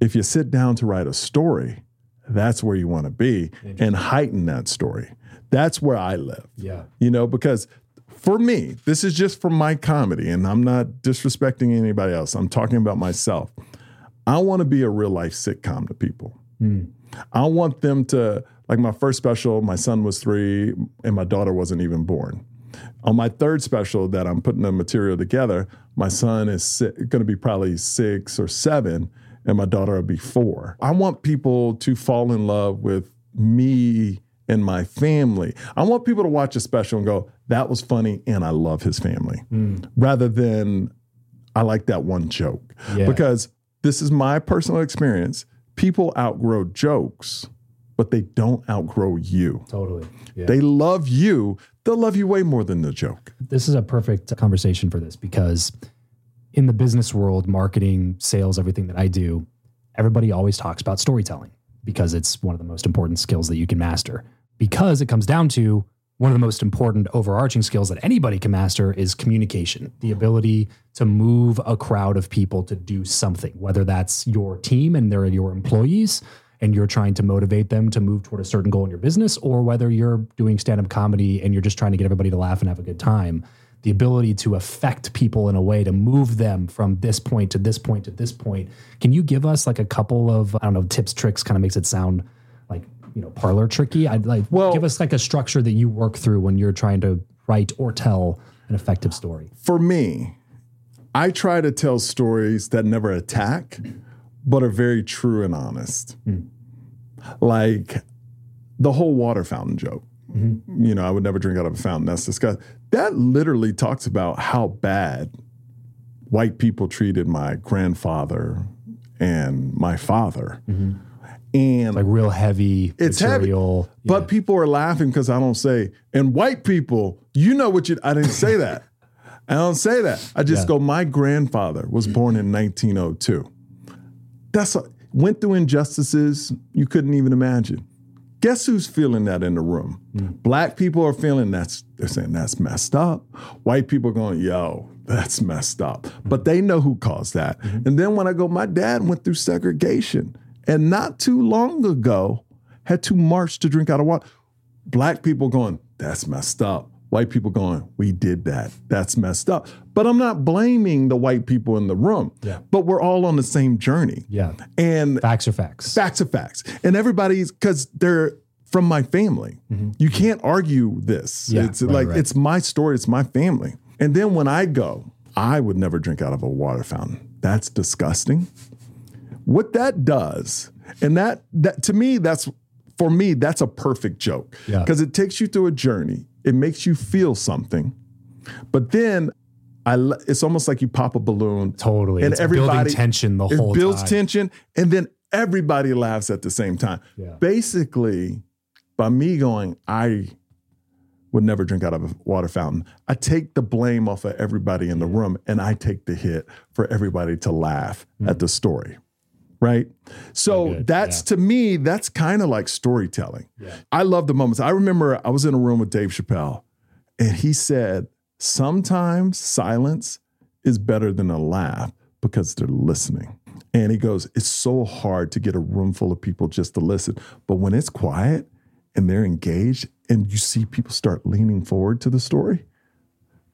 If you sit down to write a story, that's where you want to be and heighten that story. That's where I live. Yeah. You know, because for me, this is just for my comedy, and I'm not disrespecting anybody else. I'm talking about myself. I want to be a real life sitcom to people. Hmm. I want them to, like my first special, my son was three and my daughter wasn't even born. On my third special that I'm putting the material together, my son is si- going to be probably six or seven, and my daughter will be four. I want people to fall in love with me and my family. I want people to watch a special and go, that was funny, and I love his family, mm. rather than I like that one joke. Yeah. Because this is my personal experience. people outgrow jokes, but they don't outgrow you. Totally. Yeah. They love you. They'll love you way more than the joke. this is a perfect conversation for this because in the business world, marketing, sales, everything that I do, everybody always talks about storytelling because it's one of the most important skills that you can master. Because it comes down to one of the most important overarching skills that anybody can master is communication, the ability to move a crowd of people to do something, whether that's your team and they're your employees and you're trying to motivate them to move toward a certain goal in your business, or whether you're doing stand up comedy and you're just trying to get everybody to laugh and have a good time. The ability to affect people in a way to move them from this point to this point to this point. Can you give us like a couple of, I don't know, tips, tricks, kind of makes it sound like, you know, parlor tricky? I'd like, Well- give us like a structure that you work through when you're trying to write or tell an effective story. For me, I try to tell stories that never attack, but are very true and honest. Hmm. Like the whole water fountain joke. Mm-hmm. You know, I would never drink out of a fountain. That's disgusting. That literally talks about how bad white people treated my grandfather and my father. Mm-hmm. And Like real heavy It's heavy, material. but people are laughing because I don't say, and white people, you know what you, I didn't say that. I don't say that. I just Yeah. go, my grandfather was born in 1902. That's, a, went through injustices you couldn't even imagine. Guess who's feeling that in the room? Black people are feeling that's, they're saying that's messed up. White people are going, yo, that's messed up. But they know who caused that. Mm-hmm. And then when I go, my dad went through segregation and not too long ago had to march to drink out of water. Black people going, that's messed up. White people going, we did that. That's messed up. But I'm not blaming the white people in the room. Yeah. But we're all on the same journey. Yeah. And Facts are facts. facts are facts. And everybody's because they're from my family. You can't argue this. Mm-hmm. Yeah, it's right, like right. it's my story, it's my family. And then when I go, I would never drink out of a water fountain. That's disgusting. What that does, and that that to me, that's for me, that's a perfect joke. Yeah. Because it takes you through a journey. It makes you feel something. But then I it's almost like you pop a balloon Totally. and it's everybody building tension the it whole builds time. tension and then everybody laughs at the same time Yeah. basically by me going i would never drink out of a water fountain i take the blame off of everybody in the room and i take the hit for everybody to laugh at hmm. the story right? So that's to me that's kind of like storytelling. I love the moments. I remember i was in a room with dave chappelle and he said sometimes silence is better than a laugh because they're listening. And he goes, It's so hard to get a room full of people just to listen. But when it's quiet and they're engaged and you see people start leaning forward to the story,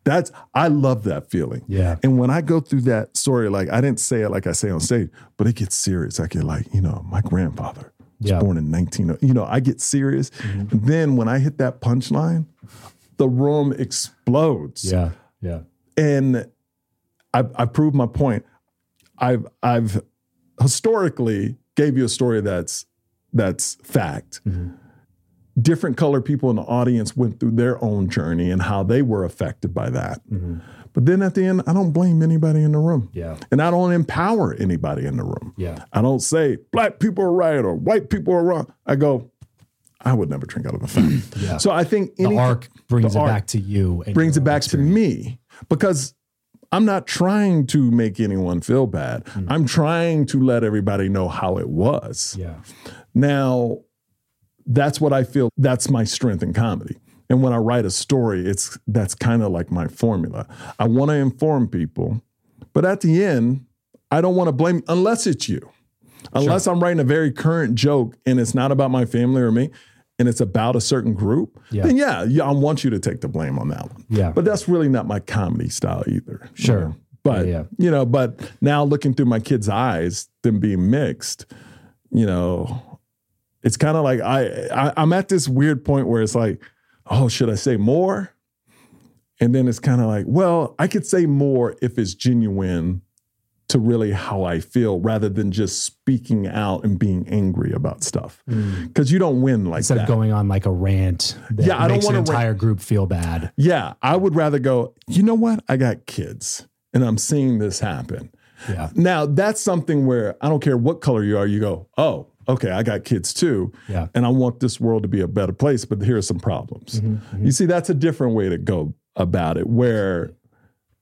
that's, I love that feeling. Yeah. And when I go through that story, like I didn't say it like I say on stage, but it gets serious. I get like, you know, my grandfather was Yeah. born in 19, you know, I get serious. And then when I hit that punchline, the room explodes Yeah. Yeah. and I, I proved my point. I've I've historically gave you a story that's that's fact. Mm-hmm. Different color people in the audience went through their own journey and how they were affected by that. Mm-hmm. But then at the end, I don't blame anybody in the room. Yeah. And I don't empower anybody in the room. Yeah. I don't say black people are right or white people are wrong. I go, I would never drink out of a fountain. Yeah. So I think The arc brings the it back to you. and brings it back to me because I'm not trying to make anyone feel bad. Mm. I'm trying to let everybody know how it was. Yeah. Now, that's what I feel that's my strength in comedy. And when I write a story, it's that's kind of like my formula. I want to inform people, but at the end, I don't want to blame unless it's you. Unless I'm writing a very current joke and it's not about my family or me and it's about a certain group, Yeah. then yeah, yeah, I want you to take the blame on that one. Yeah. But that's really not my comedy style either. you Sure. know. But Yeah, yeah. you know, but now looking through my kids' eyes, them being mixed, you know, it's kind of like I, I I'm at this weird point where it's like, oh, should I say more? And then it's kind of like, well, I could say more if it's genuine to really how I feel rather than just speaking out and being angry about stuff. Mm. Because you don't win like Instead that. of going on like a rant that Yeah, I don't makes an wanna rant. entire group feel bad. Yeah, I would rather go, you know what? I got kids and I'm seeing this happen. Yeah. Now that's something where I don't care what color you are, you go, oh, okay, I got kids too. Yeah. And I want this world to be a better place, but here are some problems. Mm-hmm, You see, that's a different way to go about it, where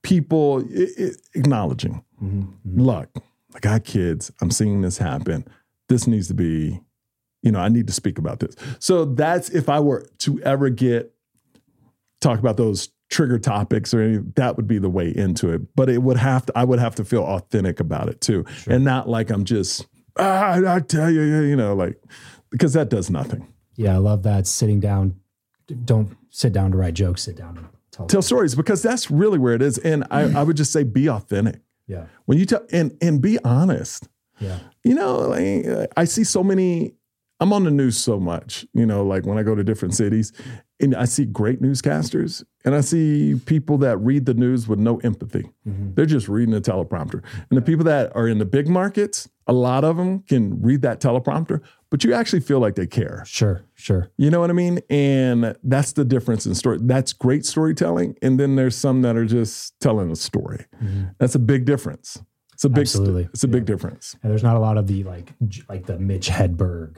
people i i acknowledging, Mm-hmm, look, I got kids, I'm seeing this happen. This needs to be, you know, I need to speak about this. So that's if I were to ever get talk about those trigger topics or any, that would be the way into it. But it would have to, I would have to feel authentic about it too, and not like I'm just, ah, I tell you, you know, like because that does nothing. Yeah, I love that. Sitting down, don't sit down to write jokes. Sit down and tell. Tell stories because that's really where it is, and I, I would just say be authentic yeah, when you tell and and be honest. yeah, You know, like, I see so many. I'm on the news so much, you know, like when I go to different cities and I see great newscasters and I see people that read the news with no empathy. Mm-hmm. They're just reading a teleprompter. And the people that are in the big markets, a lot of them can read that teleprompter, but you actually feel like they care. sure, sure. You know what I mean? And that's the difference in story. That's great storytelling. And then there's some that are just telling a story. Mm-hmm. That's a big difference. It's a big, Absolutely. it's a big difference. And there's not a lot of the like, like the Mitch Hedberg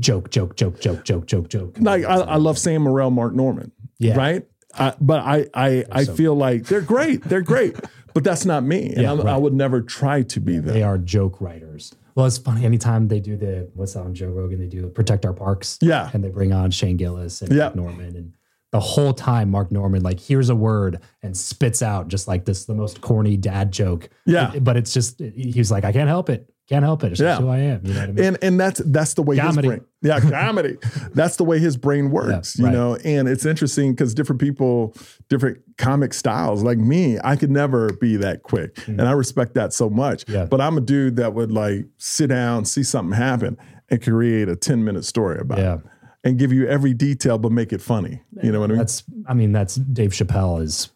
joke, joke, joke, joke, joke, joke, joke. like I, I love Sam Morril, Mark Normand. Yeah. Right. I, but I I, I so feel like they're great. They're great. but that's not me. And Yeah, I'm, I would never try to be that. They are joke writers. Well, it's funny. Anytime they do the what's that on Joe Rogan? They do protect our parks. Yeah. and they bring on Shane Gillis and Yeah. Mark Normand, and the whole time Mark Normand like hears a word and spits out just like this the most corny dad joke. Yeah. but it's just he's like I can't help it, can't help it. It's just Yeah. who I am. You know what I mean? And and that's that's the way Comedy. his brain. Yeah, comedy. that's the way his brain works. you right. know, and it's interesting because different people, different comic styles. Like me, I could never be that quick, and I respect that so much. Mm. Yeah. But I'm a dude that would like sit down, see something happen, and create a 10 minute story about Yeah. it, and give you every detail, but make it funny. You know what I mean? That's I mean that's Dave Chappelle is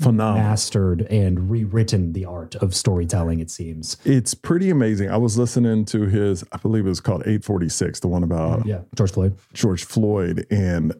Phenomenal. mastered and rewritten the art of storytelling. It seems. It's pretty amazing. I was listening to his, I believe it was called 846, the one about Yeah, George Floyd. George Floyd. And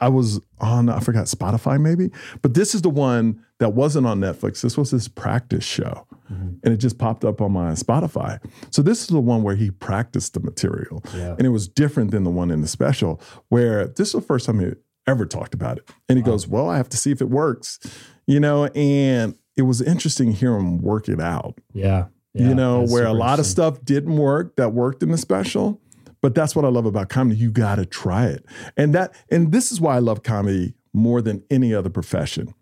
I was on, I forgot, Spotify maybe, but this is the one that wasn't on Netflix. This was his practice show. Mm-hmm. And it just popped up on my Spotify. So this is the one where he practiced the material. Yeah. And it was different than the one in the special, where this is the first time he ever talked about it. And he goes, Well, I have to see if it works, you know, and it was interesting to hear him work it out Yeah, yeah you know, where a lot of stuff didn't work that worked in the special. But that's what I love about comedy. You got to try it. And that and this is why I love comedy more than any other profession.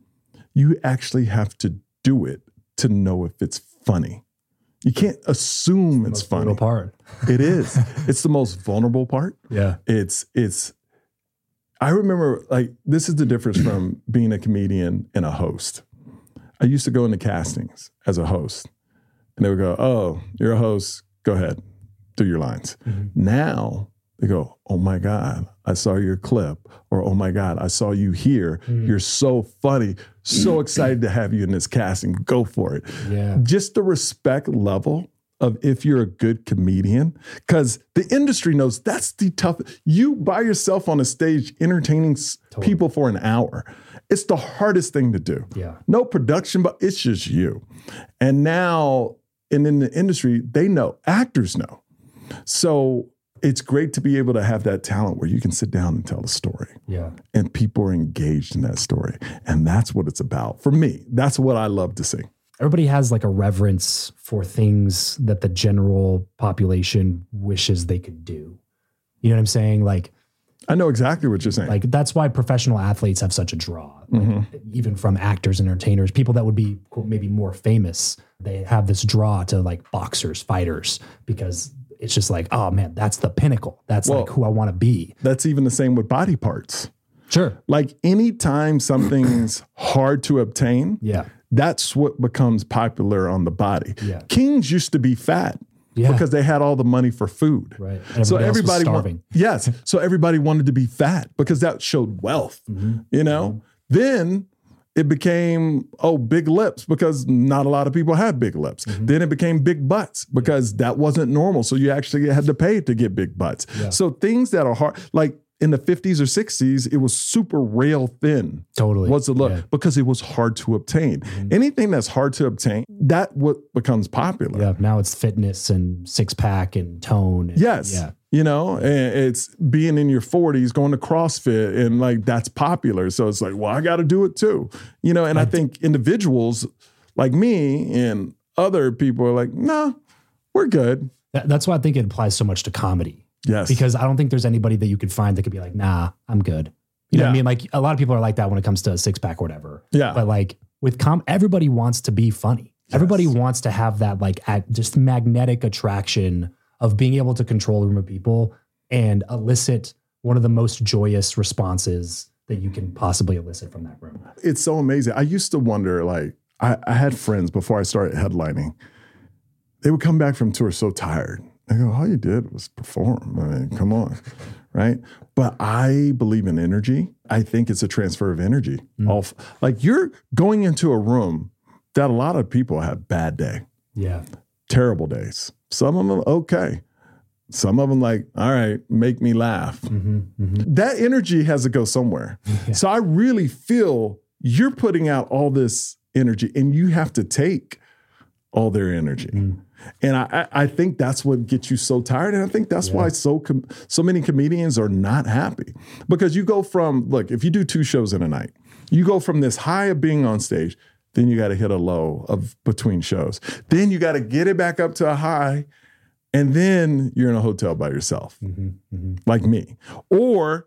You actually have to do it to know if it's funny. You can't assume it's brutal funny. part. It is. it's the most vulnerable part. Yeah, It's it's I remember like this is the difference from being a comedian and a host. I used to go into castings as a host, and they would go, "Oh, you're a host. Go ahead, do your lines." Mm-hmm. Now they go, "Oh my God, I saw your clip," or "Oh my God, I saw you here. Mm. You're so funny. So excited to have you in this casting. Go for it." yeah. just the respect level of if you're a good comedian because the industry knows that's the tough you by yourself on a stage entertaining s- people for an hour it's the hardest thing to do. Yeah. no production but it's just you. And now and in the industry they know actors know. So it's great to be able to have that talent where you can sit down and tell the story. Yeah. and people are engaged in that story. And that's what it's about for me. That's what i love to see Everybody has like a reverence for things that the general population wishes they could do. You know what I'm saying? Like, i know exactly what you're saying like that's why professional athletes have such a draw. Like, mm-hmm. even from actors, entertainers, people that would be quote, maybe more famous, they have this draw to like boxers, fighters, because it's just like, oh man, that's the pinnacle. That's like who I want to be. That's even the same with body parts. Sure. Like anytime something's hard to obtain, Yeah. That's what becomes popular on the body. Yeah. Kings used to be fat Yeah. because they had all the money for food. Right. And So everybody everybody wa- starving. yes. So everybody wanted to be fat because that showed wealth. Mm-hmm. You know? Then it became oh big lips because not a lot of people had big lips. Mm-hmm. Then it became big butts because that wasn't normal. So you actually had to pay to get big butts. So things that are hard like in the 50s or 60s, it was super rail thin. Totally. What's the look? Yeah. Because it was hard to obtain. Mm-hmm. Anything that's hard to obtain, that what becomes popular. Yeah. Now it's fitness and six pack and tone. and- Yes. Yeah. You know, and it's being in your 40s, going to CrossFit, and like that's popular. So it's like, well, I got to do it too. You know, and I think individuals like me and other people are like, nah, we're good. That's why I think it applies so much to comedy Yes. because I don't think there's anybody that you could find that could be like, nah, I'm good. You know what I mean? Like a lot of people are like that when it comes to a six pack or whatever. yeah. But like with com, everybody wants to be funny. Everybody wants to have that like at just magnetic attraction of being able to control a room of people and elicit one of the most joyous responses that you can possibly elicit from that room. it's so amazing. I used to wonder, like, I, I had friends before I started headlining. They would come back from tour so tired. I go, all you did was perform. I mean, come on, right? But I believe in energy. I think it's a transfer of energy. Off, like you're going into a room that a lot of people have bad day, Yeah. terrible days. Some of them okay. Some of them like, all right, make me laugh hmm hmm that energy has to go somewhere. So I really feel you're putting out all this energy and you have to take all their energy. Mm. And I, I think that's what gets you so tired. And I think that's why so com- so many comedians are not happy. Because you go from look if you do two shows in a night, you go from this high of being on stage, then you got to hit a low of between shows, then you got to get it back up to a high, and then you're in a hotel by yourself. Hmm hmm like me. Or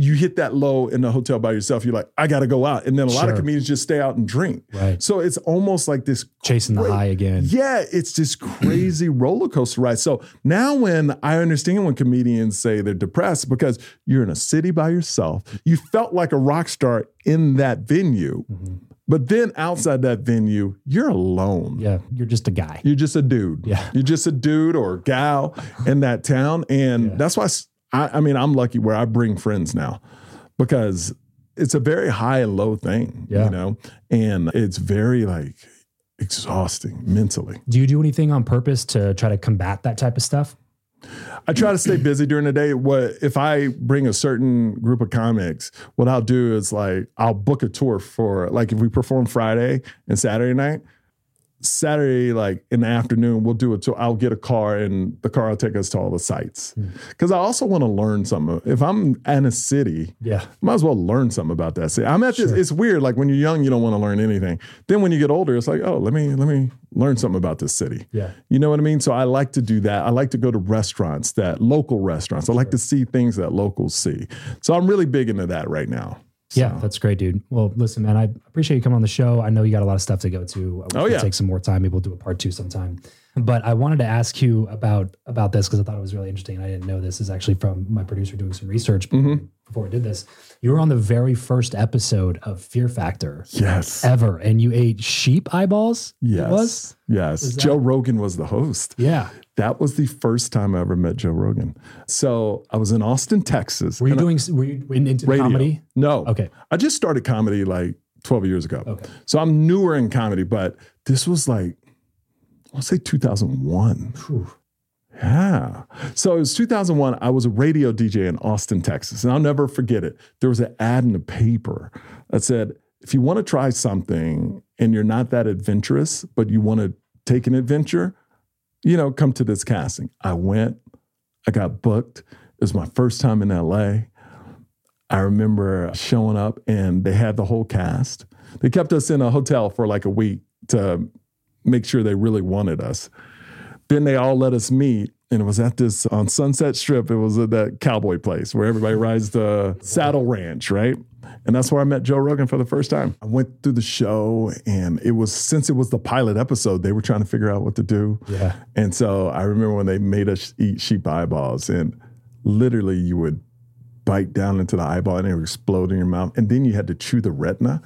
you hit that low in the hotel by yourself. You're like, I got to go out. And then a lot of comedians just stay out and drink. Right. So it's almost like this. Chasing the high again. Yeah, it's this crazy roller coaster ride. So now when I understand when comedians say they're depressed because you're in a city by yourself, you felt like a rock star in that venue. Mhm. But then outside that venue, you're alone. Yeah. You're just a guy. You're just a dude. Yeah. You're just a dude or gal in that town. And Yeah. that's why I, I mean, I'm lucky where I bring friends now because it's a very high and low thing, Yeah. you know, and it's very like exhausting mentally. Do you do anything on purpose to try to combat that type of stuff? I try to stay busy during the day. What if I bring a certain group of comics? What I'll do is like I'll book a tour for like if we perform Friday and Saturday night. Saturday, like in the afternoon, we'll do it. So I'll get a car, and the car will take us to all the sites. Hmm. Because I also want to learn something. If I'm in a city, Yeah. might as well learn something about that city. I'm at this. It's weird. Like when you're young, you don't want to learn anything. Then when you get older, it's like, oh, let me let me learn something about this city. Yeah. You know what I mean? So I like to do that. I like to go to restaurants that local restaurants. I like to see things that locals see. So I'm really big into that right now. Yeah, that's great, dude. Well, listen, man, I appreciate you coming on the show. I know you got a lot of stuff to go to. I wish Oh, yeah. take some more time. Maybe we'll do a part two sometime. But I wanted to ask you about about this because I thought it was really interesting. I didn't know this is actually from my producer doing some research Mm-hmm. before we did this. You were on the very first episode of Fear Factor Yes. ever, and you ate sheep eyeballs. Yes. it was. Yes. Was Joe Rogan was the host. Yeah. That was the first time I ever met Joe Rogan. So I was in Austin, Texas. Were you and I- doing? Were you in, into radio. comedy? No. Okay. I just started comedy like 12 years ago. Okay. So I'm newer in comedy, but this was like, I'll say 2001. Whew. Yeah. So it was 2001. I was a radio DJ in Austin, Texas. And I'll never forget it. There was an ad in the paper that said, if you want to try something and you're not that adventurous, but you want to take an adventure, you know, come to this casting. I went, I got booked. It was my first time in LA. I remember showing up and they had the whole cast. They kept us in a hotel for like a week to make sure they really wanted us. Then they all let us meet, and it was at this on Sunset Strip. It was at that cowboy place where everybody rides the saddle ranch, right? And that's where I met Joe Rogan for the first time. I went through the show, and it was since it was the pilot episode, they were trying to figure out what to do. Yeah. And so I remember when they made us eat sheep eyeballs, and literally you would bite down into the eyeball and it would explode in your mouth, and then you had to chew the retina,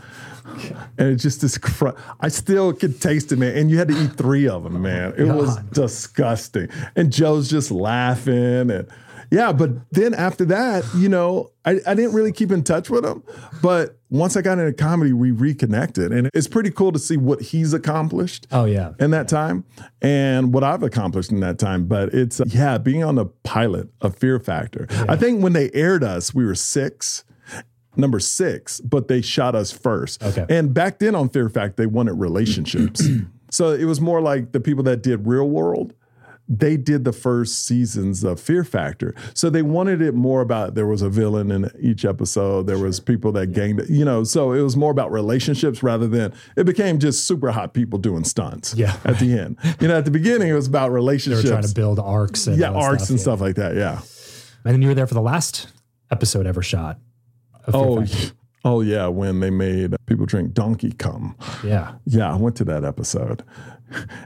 and it's just this. Cr- I still could taste it, man. And you had to eat three of them, man. It was disgusting. And Joe's just laughing, and yeah, but then after that, you know, I, I didn't really keep in touch with him. But once I got into comedy, we reconnected. And it's pretty cool to see what he's accomplished Oh yeah. in that time and what I've accomplished in that time. But it's, uh, yeah, being on the pilot of Fear Factor. I think when they aired us, we were six. Number six, but they shot us first. Okay. And back then on Fear Factor, they wanted relationships. so it was more like the people that did Real World they did the first seasons of Fear Factor. So they wanted it more about there was a villain in each episode. There was people that ganged, you know, so it was more about relationships rather than it became just super hot people doing stunts. Yeah. At the end. You know, at the beginning it was about relationships. They were trying to build arcs and yeah, arcs stuff, and yeah. stuff like that. Yeah. And then you were there for the last episode ever shot. of Fear Oh, Factor. Oh yeah, when they made people drink donkey cum. yeah. Yeah, I went to that episode.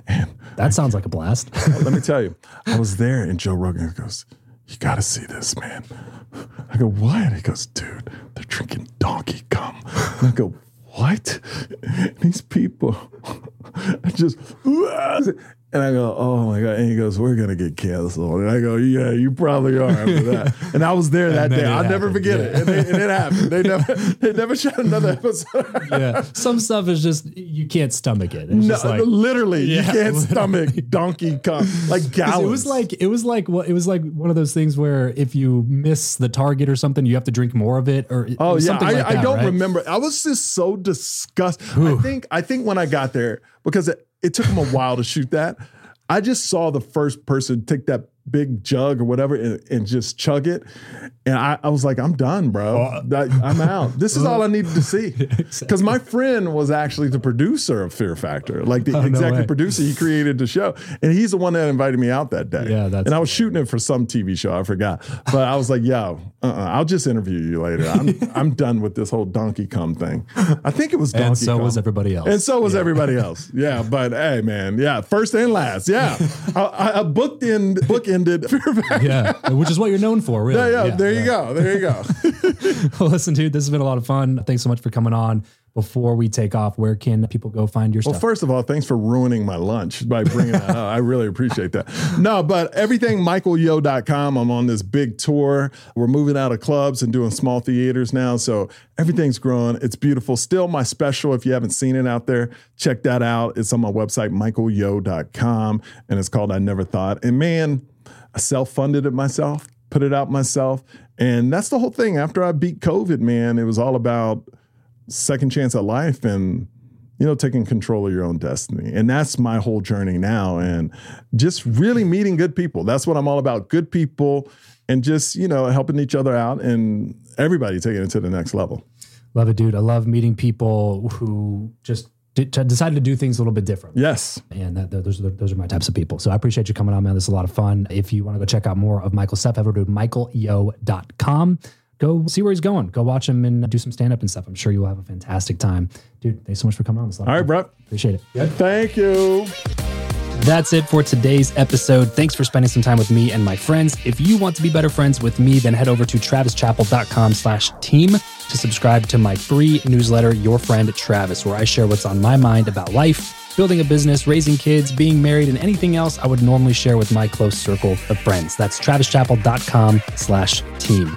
And That sounds like a blast. let me tell you, I was there and Joe Rogan goes, You got to see this, man. I go, What? He goes, Dude, they're drinking donkey cum. And I go, What? These people are just, and I go, Oh my God. And he goes, We're going to get canceled. And I go, Yeah, you probably are after that. And I was there that day. I'll never happened, forget it. And, they, and it happened. They never, they never shot another episode. yeah. Some stuff is just you can't stomach it. It's No, like literally, you can't literally. stomach donkey Kong. like gallons. It was like it was like what it was like one of those things where if you miss the target or something, you have to drink more of it or Oh yeah, I, like I that, don't right? remember. I was just so disgusted. I think I think when I got there because it, it took him a while to shoot that. I just saw the first person take that big jug or whatever and, and just chug it, and I, I was like, I'm done, bro. Oh. I'm out. This is all I needed to see. Because my friend was actually the producer of Fear Factor, like the Oh, executive way. producer. He created the show, and he's the one that invited me out that day. Yeah, that's and I was shooting it for some TV show. I forgot, but I was like, "Yo, uh-uh, I'll just interview you later. I'm I'm done with this whole donkey cum thing." I think it was donkey And so cum. was everybody else. And so was everybody else. Yeah, but hey, man, yeah, first and last. Yeah, I, I, I booked in, bookended Fear Factor. yeah, which is what you're known for, really. Yeah, yeah, there you go. There you go. Well, listen, dude, this has been a lot of fun. Thanks so much for coming on. Before we take off, where can people go find your stuff? Well, first of all, thanks for ruining my lunch by bringing that up. I really appreciate that. No, but everything michaelyo.com. I'm on this big tour. We're moving out of clubs and doing small theaters now. So everything's growing. It's beautiful. Still my special. If you haven't seen it out there, check that out. It's on my website, michaelyo.com. And it's called I Never Thought. And man, I self-funded it myself, put it out myself. And that's the whole thing. After I beat COVID, man, it was all about second chance at life and you know taking control of your own destiny and that's my whole journey now and just really meeting good people that's what i'm all about good people and just you know helping each other out and everybody taking it to the next level Love it, dude. I love meeting people who just decided to do things a little bit different. yes And that, those, are, those are my types of people. So I appreciate you coming on, man. This is a lot of fun. If you want to go check out more of Michael's stuff, head over to michaelyo.com. Go see where he's going. Go watch him and do some stand up and stuff. I'm sure you will have a fantastic time. Dude, thanks so much for coming on. This all right bro Appreciate it. thank you That's it for today's episode. Thanks for spending some time with me and my friends. If you want to be better friends with me, then head over to travischappell.com slash team to subscribe to my free newsletter, Your Friend Travis, where I share what's on my mind about life, building a business, raising kids, being married, and anything else I would normally share with my close circle of friends. That's travischappell.com slash team.